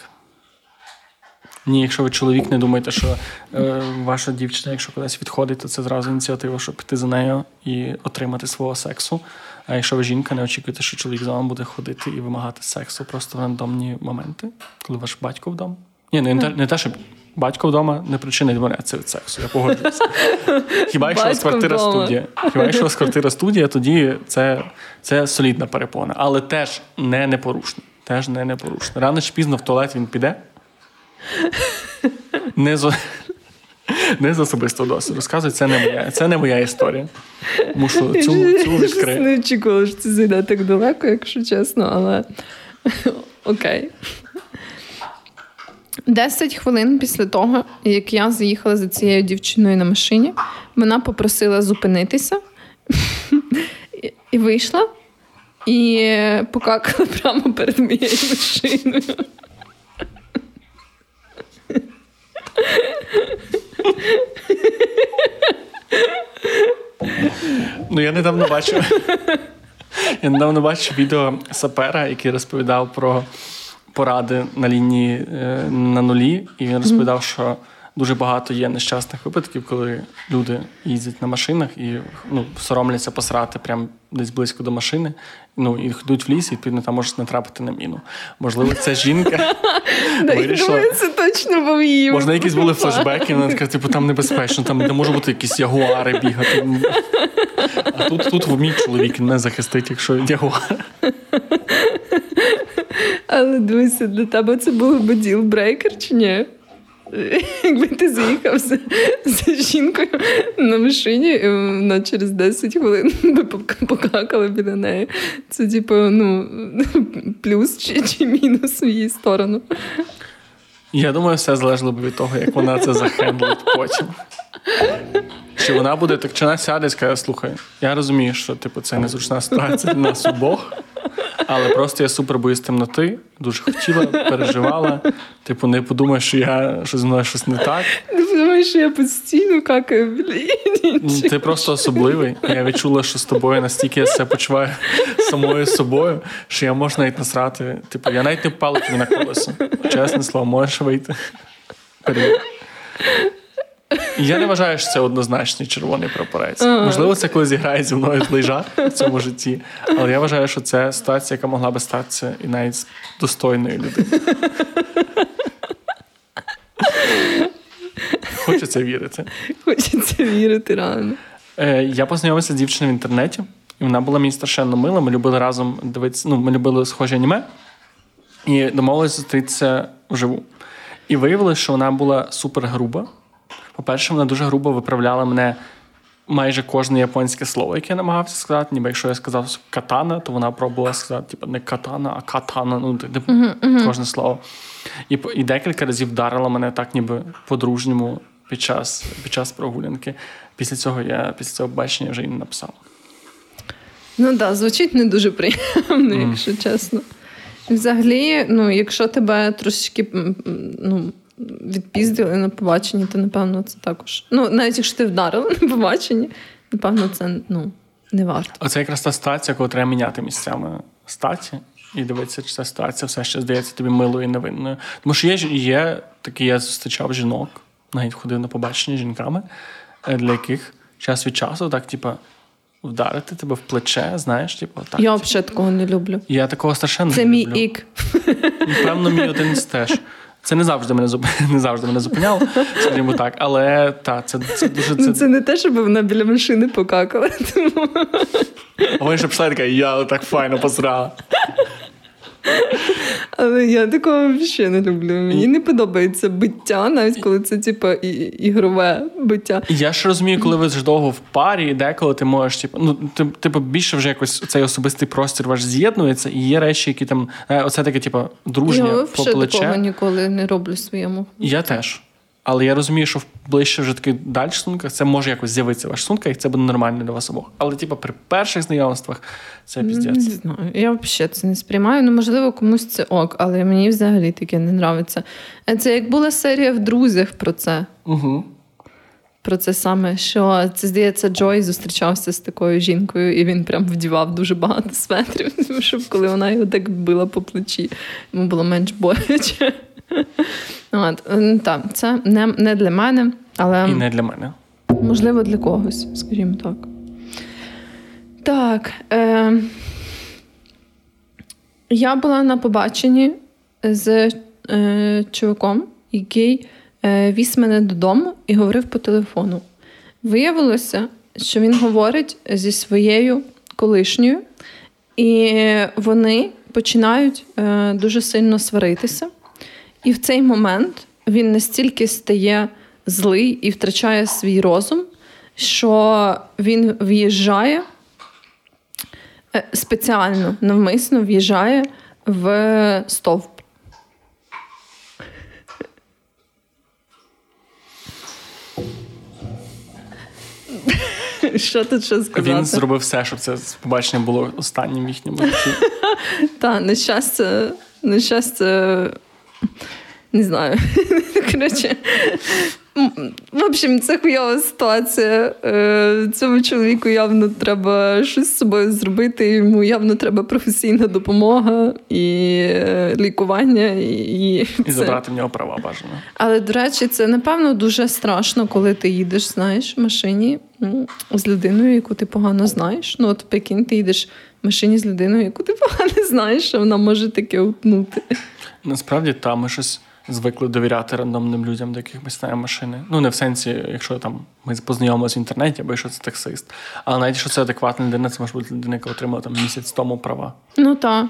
Ні, якщо ви чоловік, не думаєте, що е, ваша дівчина, якщо кудись відходить, то це зразу ініціатива, щоб піти за нею і отримати свого сексу. А якщо ви жінка, не очікуєте, що чоловік за вами буде ходити і вимагати сексу просто в рандомні моменти, коли ваш батько вдома. Ні, не, не, не те, щоб батько вдома не причина відмовлятися від сексу. Я погоджуюся. Хіба якщо у вас квартира студія? Хіба якщо у вас квартира студія, тоді це, це солідна перепона, але теж не непорушна. Теж не непорушна. Рано чи пізно в туалет він піде. Не з не з особистого досвіду. Розказують, це не моя це не моя історія. Мушу цю цю відкрити. не очікувала, що це зайде так далеко, якщо чесно, але окей. Десять хвилин після того, як я заїхала за цією дівчиною на машині, вона попросила зупинитися і вийшла і покакала прямо перед моєю машиною. Ну, я недавно бачив. Я недавно бачив відео сапера, який розповідав про поради на лінії е, на нулі, і він розповідав, що дуже багато є нещасних випадків, коли люди їздять на машинах і ну, соромляться посрати прямо десь близько до машини. Ну і йдуть в ліс, і відповідно там можуть натрапити на міну. Можливо, ця жінка вирішила. Це точно був її. Можна якісь були флешбеки, вона така, типу, там небезпечно, там не може бути якісь ягуари бігати. А тут тут мій чоловік не захистить, якщо ягуар. Але дивися, для тебе це був би ділбрейкер чи ні? Якби ти заїхав з, з жінкою на машині, і вона через 10 хвилин би покакала біля неї. Це, типу, ну, плюс чи чи мінус в її сторону. Я думаю, все залежало б від того, як вона це захендлить потім. Чи вона буде так, чи вона сяде і скаже, слухай, я розумію, що типу, це незручна ситуація для нас обох, але просто я супер боюсь темноти, дуже хотіла, переживала. Типу, не подумай, що я що зі мною щось не так. Ти подумаєш, що я постійно какаю біля Ти просто особливий. Я відчула, що з тобою настільки я себе почуваю самою собою, що я можу навіть насрати. Типу, я навіть не впала тобі на колесо. Чесне слово, можеш вийти. Перед. Я не вважаю, що це однозначний червоний прапорець. Ага. Можливо, це коли зіграє зі мною жарт в цьому житті. Але я вважаю, що це ситуація, яка могла би статися і навіть з достойною людиною. Хочеться вірити. Хочеться вірити рано. Е, Я познайомився з дівчиною в інтернеті, і вона була мені страшенно мила. Ми любили разом дивитися, ну, ми любили схожі аніме і домовилися зустрітися вживу. І виявилося, що вона була супер груба. По-перше, вона дуже грубо виправляла мене майже кожне японське слово, яке я намагався сказати. Ніби якщо я сказав катана, то вона пробувала сказати, типу, не катана, а катана. Ну, типу, uh-huh, uh-huh. кожне слово. І і декілька разів вдарила мене так, ніби по-дружньому під час під час прогулянки. Після цього я після цього бачення вже і не написав. Ну так, да, звучить не дуже приємно, mm. якщо чесно. Взагалі, ну, якщо тебе трошечки ну, відпіздили на побаченні, то напевно це також. Ну, навіть якщо ти вдарила на побаченні, напевно, це ну, не варто. Оце якраз та ситуація, коли треба міняти місцями статі. І дивитися, чи ця ситуація все ще здається тобі милою і невинною. Тому що є є такі, я зустрічав жінок, навіть ходив на побачення з жінками, е, для яких час від часу так, типа, вдарити тебе в плече, знаєш, типу, так. Я взагалі такого не люблю. Я такого страшенно Це не мій люблю. ік. Певно, мій один теж. Це не завжди мене зуп... не завжди мене зупиняло, скажімо так. Але та, це це дуже це... це не те, щоб вона біля машини покакала. Тому... А вона ще пішла така, я так файно посрала. Але я такого взагалі не люблю. Мені не подобається биття, навіть коли це типу, і, ігрове биття. Я ж розумію, коли ви ж довго в парі, деколи ти можеш, типу, ну типу, більше вже якось цей особистий простір ваш з'єднується, і є речі, які там е, оце таке, типу, дружня я по плече. Я такого ніколи не роблю своєму. Я теж. Але я розумію, що в ближче вже таких далі стосунках це може якось з'явитися в ваших стосунках, і це буде нормально для вас обох. Але, типу, при перших знайомствах це піздець. Не знаю. Я взагалі це не сприймаю. Ну, можливо, комусь це ок, але мені взагалі таке не нравиться. Це як була серія в друзях про це. Угу. Про це саме, що це здається, Джой зустрічався з такою жінкою, і він прям вдівав дуже багато светрів, щоб коли вона його так била по плечі, йому було менш боляче. От, так, Це не не для мене, але і не для мене. Можливо, для когось, скажімо так. Так. Е, Я була на побаченні з е, чуваком, який е, віз мене додому і говорив по телефону. Виявилося, що він говорить зі своєю колишньою, і вони починають е, дуже сильно сваритися. І в цей момент він настільки стає злий і втрачає свій розум, що він в'їжджає е, спеціально навмисно в'їжджає в стовп. Що тут ще сказати? Він зробив все, щоб це побачення було останнім їхнім житті. Так, на щастя, на щастя, не знаю. Коротше, в общем, це хуйова ситуація. Е, цьому чоловіку явно треба щось з собою зробити. Йому явно треба професійна допомога і е, лікування. І і забрати в нього права бажано. Але, до речі, це напевно дуже страшно, коли ти їдеш, знаєш, в машині з людиною, яку ти погано знаєш. Ну, от прикинь, ти їдеш в машині з людиною, яку ти погано знаєш, що вона може таке утнути. Насправді, там ми щось звикли довіряти рандомним людям, до яких ми знаємо машини. Ну, не в сенсі, якщо там ми познайомилися в інтернеті, або що це таксист. Але навіть що це адекватна людина, це може бути людина, яка отримала там місяць тому права. Ну так.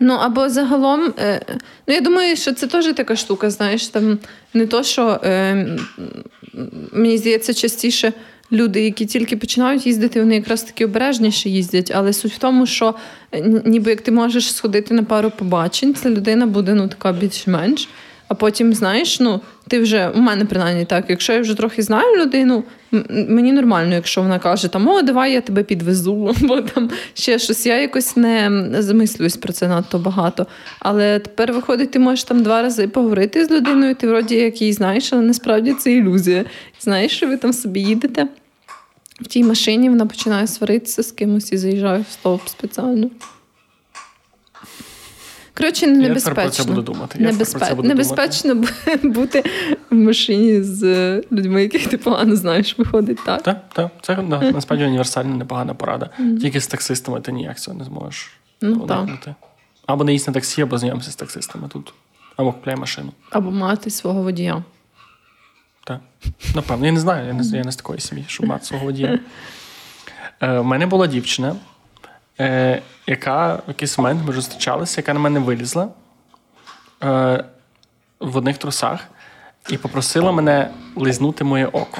Ну, або загалом, е, ну я думаю, що це теж така штука, знаєш, там не то, що е, мені здається, частіше люди, які тільки починають їздити, вони якраз таки обережніше їздять. Але суть в тому, що ніби як ти можеш сходити на пару побачень, ця людина буде ну така більш-менш. А потім, знаєш, ну, ти вже у мене принаймні так, якщо я вже трохи знаю людину, мені нормально, якщо вона каже, там, о, давай я тебе підвезу, або там ще щось. Я якось не замислююсь про це надто багато. Але тепер виходить, ти можеш там два рази поговорити з людиною, ти вроді як її знаєш, але насправді це ілюзія. Знаєш, що ви там собі їдете в тій машині, вона починає сваритися з кимось і заїжджає в стовп спеціально. Коротше, небезпечно. Я про це буду думати. Я Небезпе... про це буду Небезпечно думати. бути в машині з людьми, яких ти погано знаєш, виходить так. Так, так. Це да, насправді універсальна непогана порада. Тільки з таксистами ти ніяк цього не зможеш ну, уникнути. Або не їсть на таксі, або знайомся з таксистами тут. Або купляй машину. Або мати свого водія. Так. Напевно, я не знаю, я не, я не з такої сім'ї, щоб мати свого водія. Е, У мене була дівчина е, яка в якийсь момент ми зустрічалися, яка на мене вилізла е, в одних трусах і попросила мене лизнути моє око.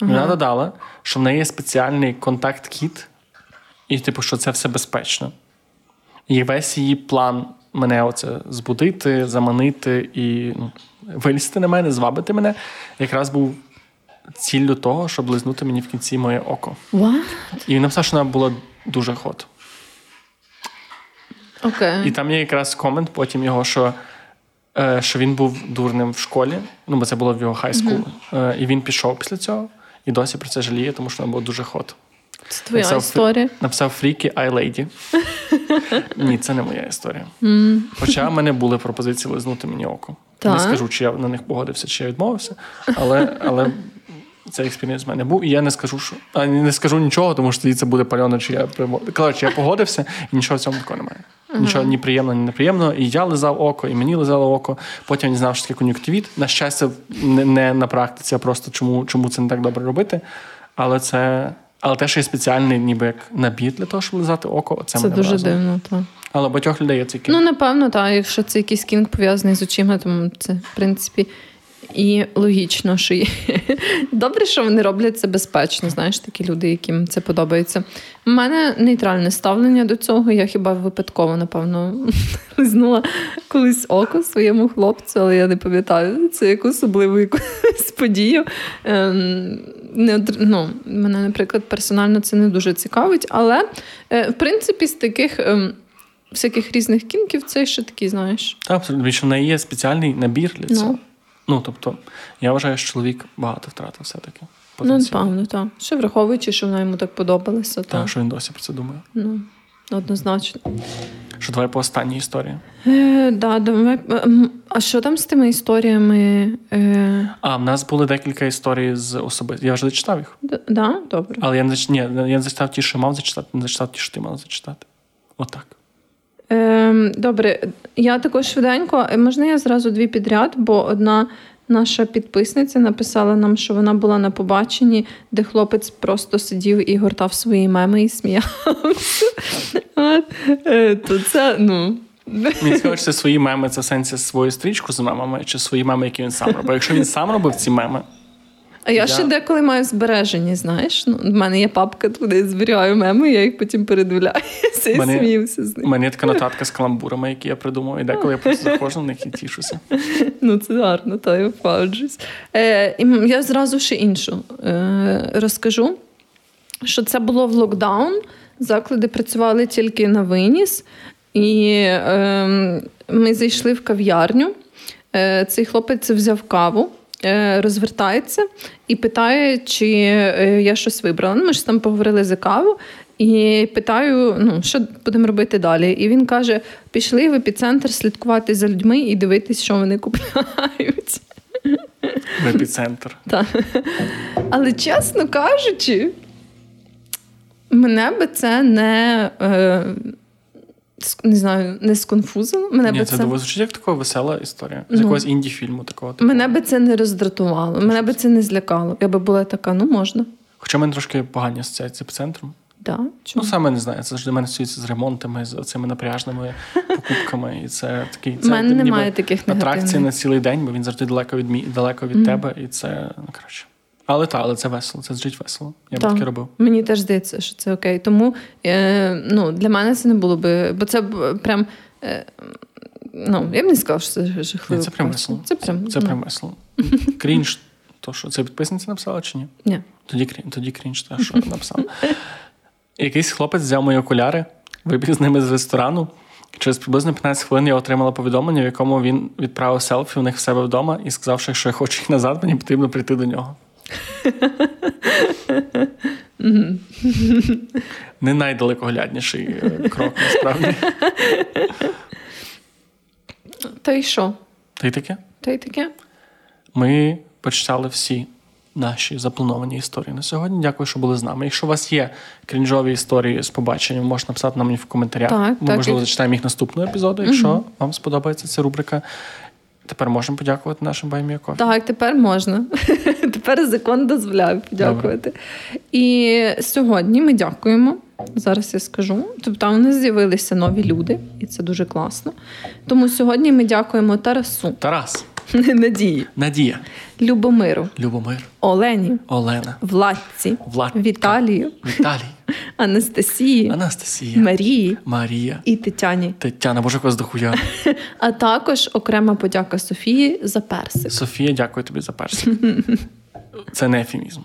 Ага. Вона додала, що в неї є спеціальний контакт-кіт, і, типу, що це все безпечно. І весь її план мене оце збудити, заманити і ну, вилізти на мене, звабити мене, якраз був ціллю того, щоб лизнути мені в кінці моє око. What? І він написав, що вона була дуже хот. Okay. І там є якраз комент потім його, що е, що він був дурним в школі, ну бо це було в його high school. Mm-hmm. Е, і він пішов після цього і досі про це жаліє, тому що вона була дуже hot. Це твоя написав, історія. Написав freaky eye lady. Ні, це не моя історія. Mm. Хоча в мене були пропозиції лизнути мені око. Так. Не скажу, чи я на них погодився, чи я відмовився, але але цей experience в мене був, і я не скажу, що а не скажу нічого, тому що тоді це буде пальоно, чи я Коротше, я погодився, і нічого в цьому такого немає. Нічого ні приємного, ні неприємного. І я лизав око, і мені лизало око. Потім не знав, що таке кон'юктивіт. На щастя, не, не на практиці, а просто чому чому це не так добре робити. Але це. Але те, що є спеціальний, ніби як набір для того, щоб лизати око, це, це мене дуже вразило. дивно. так. Але багатьох людей є цей кінг. Ну, напевно, так. Якщо це якийсь кінг пов'язаний з очима, то це, в принципі, і логічно, що є. добре, що вони роблять це безпечно. Знаєш, такі люди, яким це подобається. У мене нейтральне ставлення до цього. Я хіба випадково, напевно, лизнула колись око своєму хлопцю, але я не пам'ятаю це як особливу якусь подію. Ем, не, ну, Мене, наприклад, персонально це не дуже цікавить, але е, в принципі з таких. Ем, всяких різних кінків, це ще такий, знаєш. Абсолютно. Що в неї є спеціальний набір для цього. No. Ну, тобто, я вважаю, що чоловік багато втратив все-таки. Ну, напевно, так. Ще враховуючи, що вона йому так подобалася. Так, так, що він досі про це думає. Ну, однозначно. Що давай по останній історії? Е, да, давай. А що там з тими історіями? Е... А, в нас були декілька історій з особисто. Я вже зачитав їх. Д- да? Добре. Але я не зач... Ні, я не зачитав ті, що мав зачитати, не зачитав ті, що ти мав зачитати. Отак. Ем, Добре, я також швиденько. Е, можна я зразу дві підряд, бо одна наша підписниця написала нам, що вона була на побаченні, де хлопець просто сидів і гортав свої меми і сміявся. Е, то це, ну. Мені цікаво, це свої меми, це сенсі свою стрічку з мемами, чи свої меми, які він сам робив. Якщо він сам робив ці меми, а я, я ще деколи маю збережені, знаєш. Ну, В мене є папка, куди я зберігаю меми, я їх потім передивляюся і мене, сміюся з них. У мене є така нотатка з каламбурами, які я придумав, і деколи я просто заходжу на них і тішуся. Ну, це гарно, то я впаджусь. Е, Я зразу ще іншу е, розкажу, що це було в локдаун. Заклади працювали тільки на виніс, і е, ми зайшли в кав'ярню. Е, Цей хлопець взяв каву. Е, розвертається і питає, чи е, я щось вибрала. Ну, Ми ж там поговорили за каву. І питаю, ну що будемо робити далі. І він каже: пішли в епіцентр слідкувати за людьми і дивитись, що вони купляють. В епіцентр. Так. Але чесно кажучи, мене би це не е, не знаю, не сконфузило. Мене Ні, би це це... звучить як така весела історія. З ну, якогось інді-фільму такого. такого. Мене би це не роздратувало, мене би це не злякало. Я би була така, ну можна. Хоча в мене трошки погані асоціації з епіцентром. Да? Ну, саме не знаю. Це завжди мене стосується з ремонтами, з цими напряжними покупками. І це такий це мене немає таких атракцій на цілий день, бо він завжди далеко від мі... далеко від mm. тебе, і це ну, коротше. Але так, але це весело, це звучить весело. Я так. б таке робив. Мені теж здається, що це окей. Тому е, ну, для мене це не було би, бо це прям. Е, Ну, я б не сказала, що це жахливо. Це прям весело. Це прям, це ну. прям весело. Крінж, то що це підписниця написала чи ні? Ні. Тоді крінж, тоді крінж, те, що написав. Якийсь хлопець взяв мої окуляри, вибіг з ними з ресторану. Через приблизно 15 хвилин я отримала повідомлення, в якому він відправив селфі у них в себе вдома і сказав, що якщо я хочу їх назад, мені потрібно прийти до нього. Не найдалекоглядніший е, крок, насправді. Та й що? Та й таке. Та й таке. Ми почитали всі наші заплановані історії на сьогодні. Дякую, що були з нами. Якщо у вас є крінжові історії з побаченням, можна написати нам в коментарях. Так, Ми, так, можливо, і- зачитаємо їх наступного епізоду, якщо вам сподобається ця рубрика. Тепер можемо подякувати нашим Buy Me a Coffee. Так, тепер можна. Тепер закон дозволяє подякувати. І сьогодні ми дякуємо. Зараз я скажу. Тобто, у нас з'явилися нові люди, і це дуже класно. Тому сьогодні ми дякуємо Тарасу, Тарас, Надії, Надія, Любомиру, Любомир, Олені, Олена, Владці, Владка, Віталію, Віталій, Анастасії, Анастасія, Марії. Марія, і Тетяні. Тетяна, боже вас дохуя. А також окрема подяка Софії за персик. Софія, дякую тобі за персик. Це не ефемізм.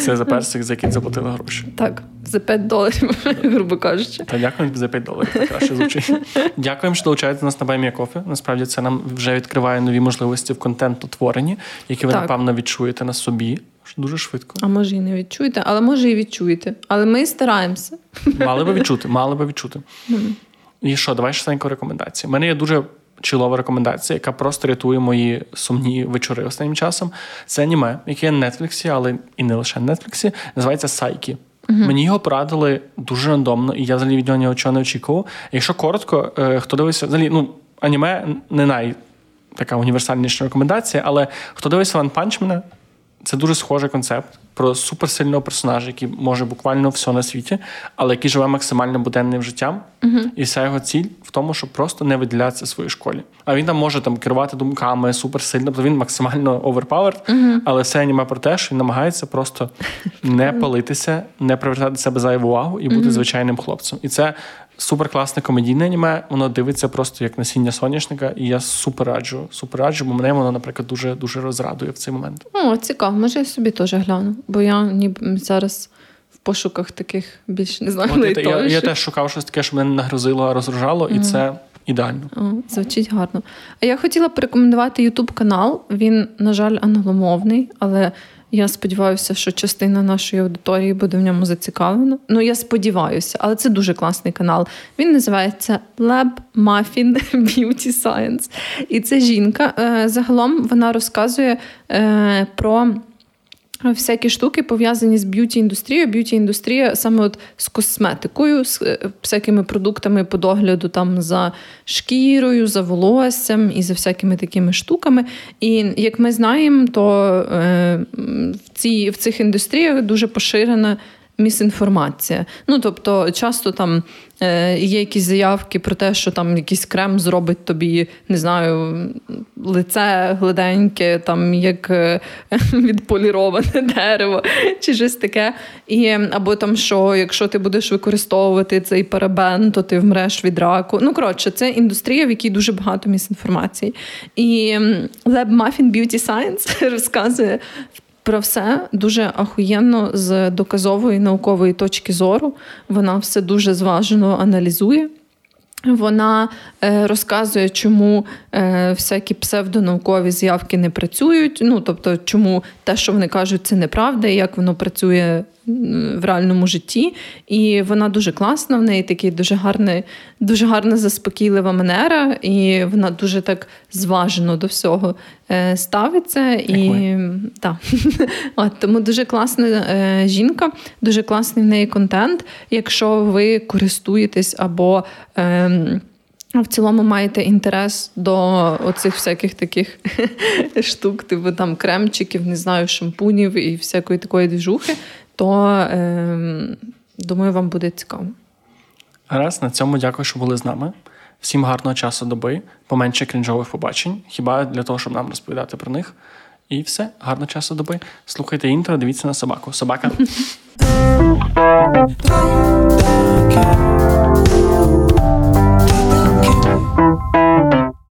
Це за персик, за який заплатили гроші. Так, за 5 доларів, грубо кажучи. Та дякую за 5 доларів. Так краще звучить. Дякуємо, що долучаєте нас на Баймія Кофі. Насправді це нам вже відкриває нові можливості в контентотворенні, які ви Так. напевно відчуєте на собі дуже швидко. А може і не відчуєте, але може і відчуєте. Але ми стараємося. Мали би відчути, мали би відчути. І що, давай швиденько рекомендації. У мене є дуже чилова рекомендація, яка просто рятує мої сумні вечори останнім часом. Це аніме, яке є на Нетфліксі, але і не лише на Нетфліксі. Називається Сайкі. Мені його порадили дуже рандомно, і я взагалі від нього нічого не очікував. Якщо коротко, е, хто дивився, взагалі, ну, аніме не най така універсальніша рекомендація, але хто дивився One Punch Man, це дуже схожий концепт про суперсильного персонажа, який може буквально все на світі, але який живе максимально буденним життям. І вся його ціль в тому, щоб просто не виділятися в своїй школі. А він там може там керувати думками суперсильно, тобто він максимально overpowered, але все аніме про те, що він намагається просто не палитися, не привертати до себе зайву увагу і бути звичайним хлопцем. І це супер класне комедійне аніме. Воно дивиться просто як насіння соняшника, і я супер раджу, супер раджу, бо мене воно, наприклад, дуже дуже розрадує в цей момент. О, цікаво, може я собі теж гляну, бо я ніби зараз в пошуках таких більш не знаю. От я, я, я теж шукав щось таке, що мене нагрузило, розражало, і це ідеально. О, звучить гарно. А я хотіла порекомендувати Ютуб канал. Він, на жаль, англомовний, але я сподіваюся, що частина нашої аудиторії буде в ньому зацікавлена. Ну, я сподіваюся, але це дуже класний канал. Він називається Lab Muffin Beauty Science. І це жінка. Е, Загалом вона розказує е, про. Всякі штуки пов'язані з б'юті індустрією. Б'юті індустрія саме от з косметикою, з е, всякими продуктами по догляду там за шкірою, за волоссям і за всякими такими штуками. І як ми знаємо, то е, в, цій, в цих індустріях дуже поширена. Місінформація. Ну, тобто, часто там е, є якісь заявки про те, що там якийсь крем зробить тобі, не знаю, лице гладеньке, там як е, відполіроване дерево, чи щось таке. І, або там, що якщо ти будеш використовувати цей парабен, то ти вмреш від раку. Ну, коротше, це індустрія, в якій дуже багато місінформації. І Lab Muffin Beauty Science розказує про все дуже ахуєнно з доказової наукової точки зору. Вона все дуже зважено аналізує. Вона е, розказує, чому е, всякі псевдонаукові з'явки не працюють. Ну тобто, чому те, що вони кажуть, це неправда, і як воно працює в реальному житті. І вона дуже класна, в неї такий дуже гарний, дуже гарна заспокійлива манера, і вона дуже так зважено до всього е, ставиться. І так. От, тому дуже класна е, жінка, дуже класний в неї контент. Якщо ви користуєтесь або ем, в цілому маєте інтерес до оцих всяких таких штук, типу там кремчиків, не знаю, шампунів і всякої такої двіжухи, то е, думаю, вам буде цікаво. Раз на цьому дякую, що були з нами. Всім гарного часу доби, поменше крінжових побачень, хіба для того, щоб нам розповідати про них. І все, гарного часу доби. Слухайте інтро, дивіться на собаку. Собака.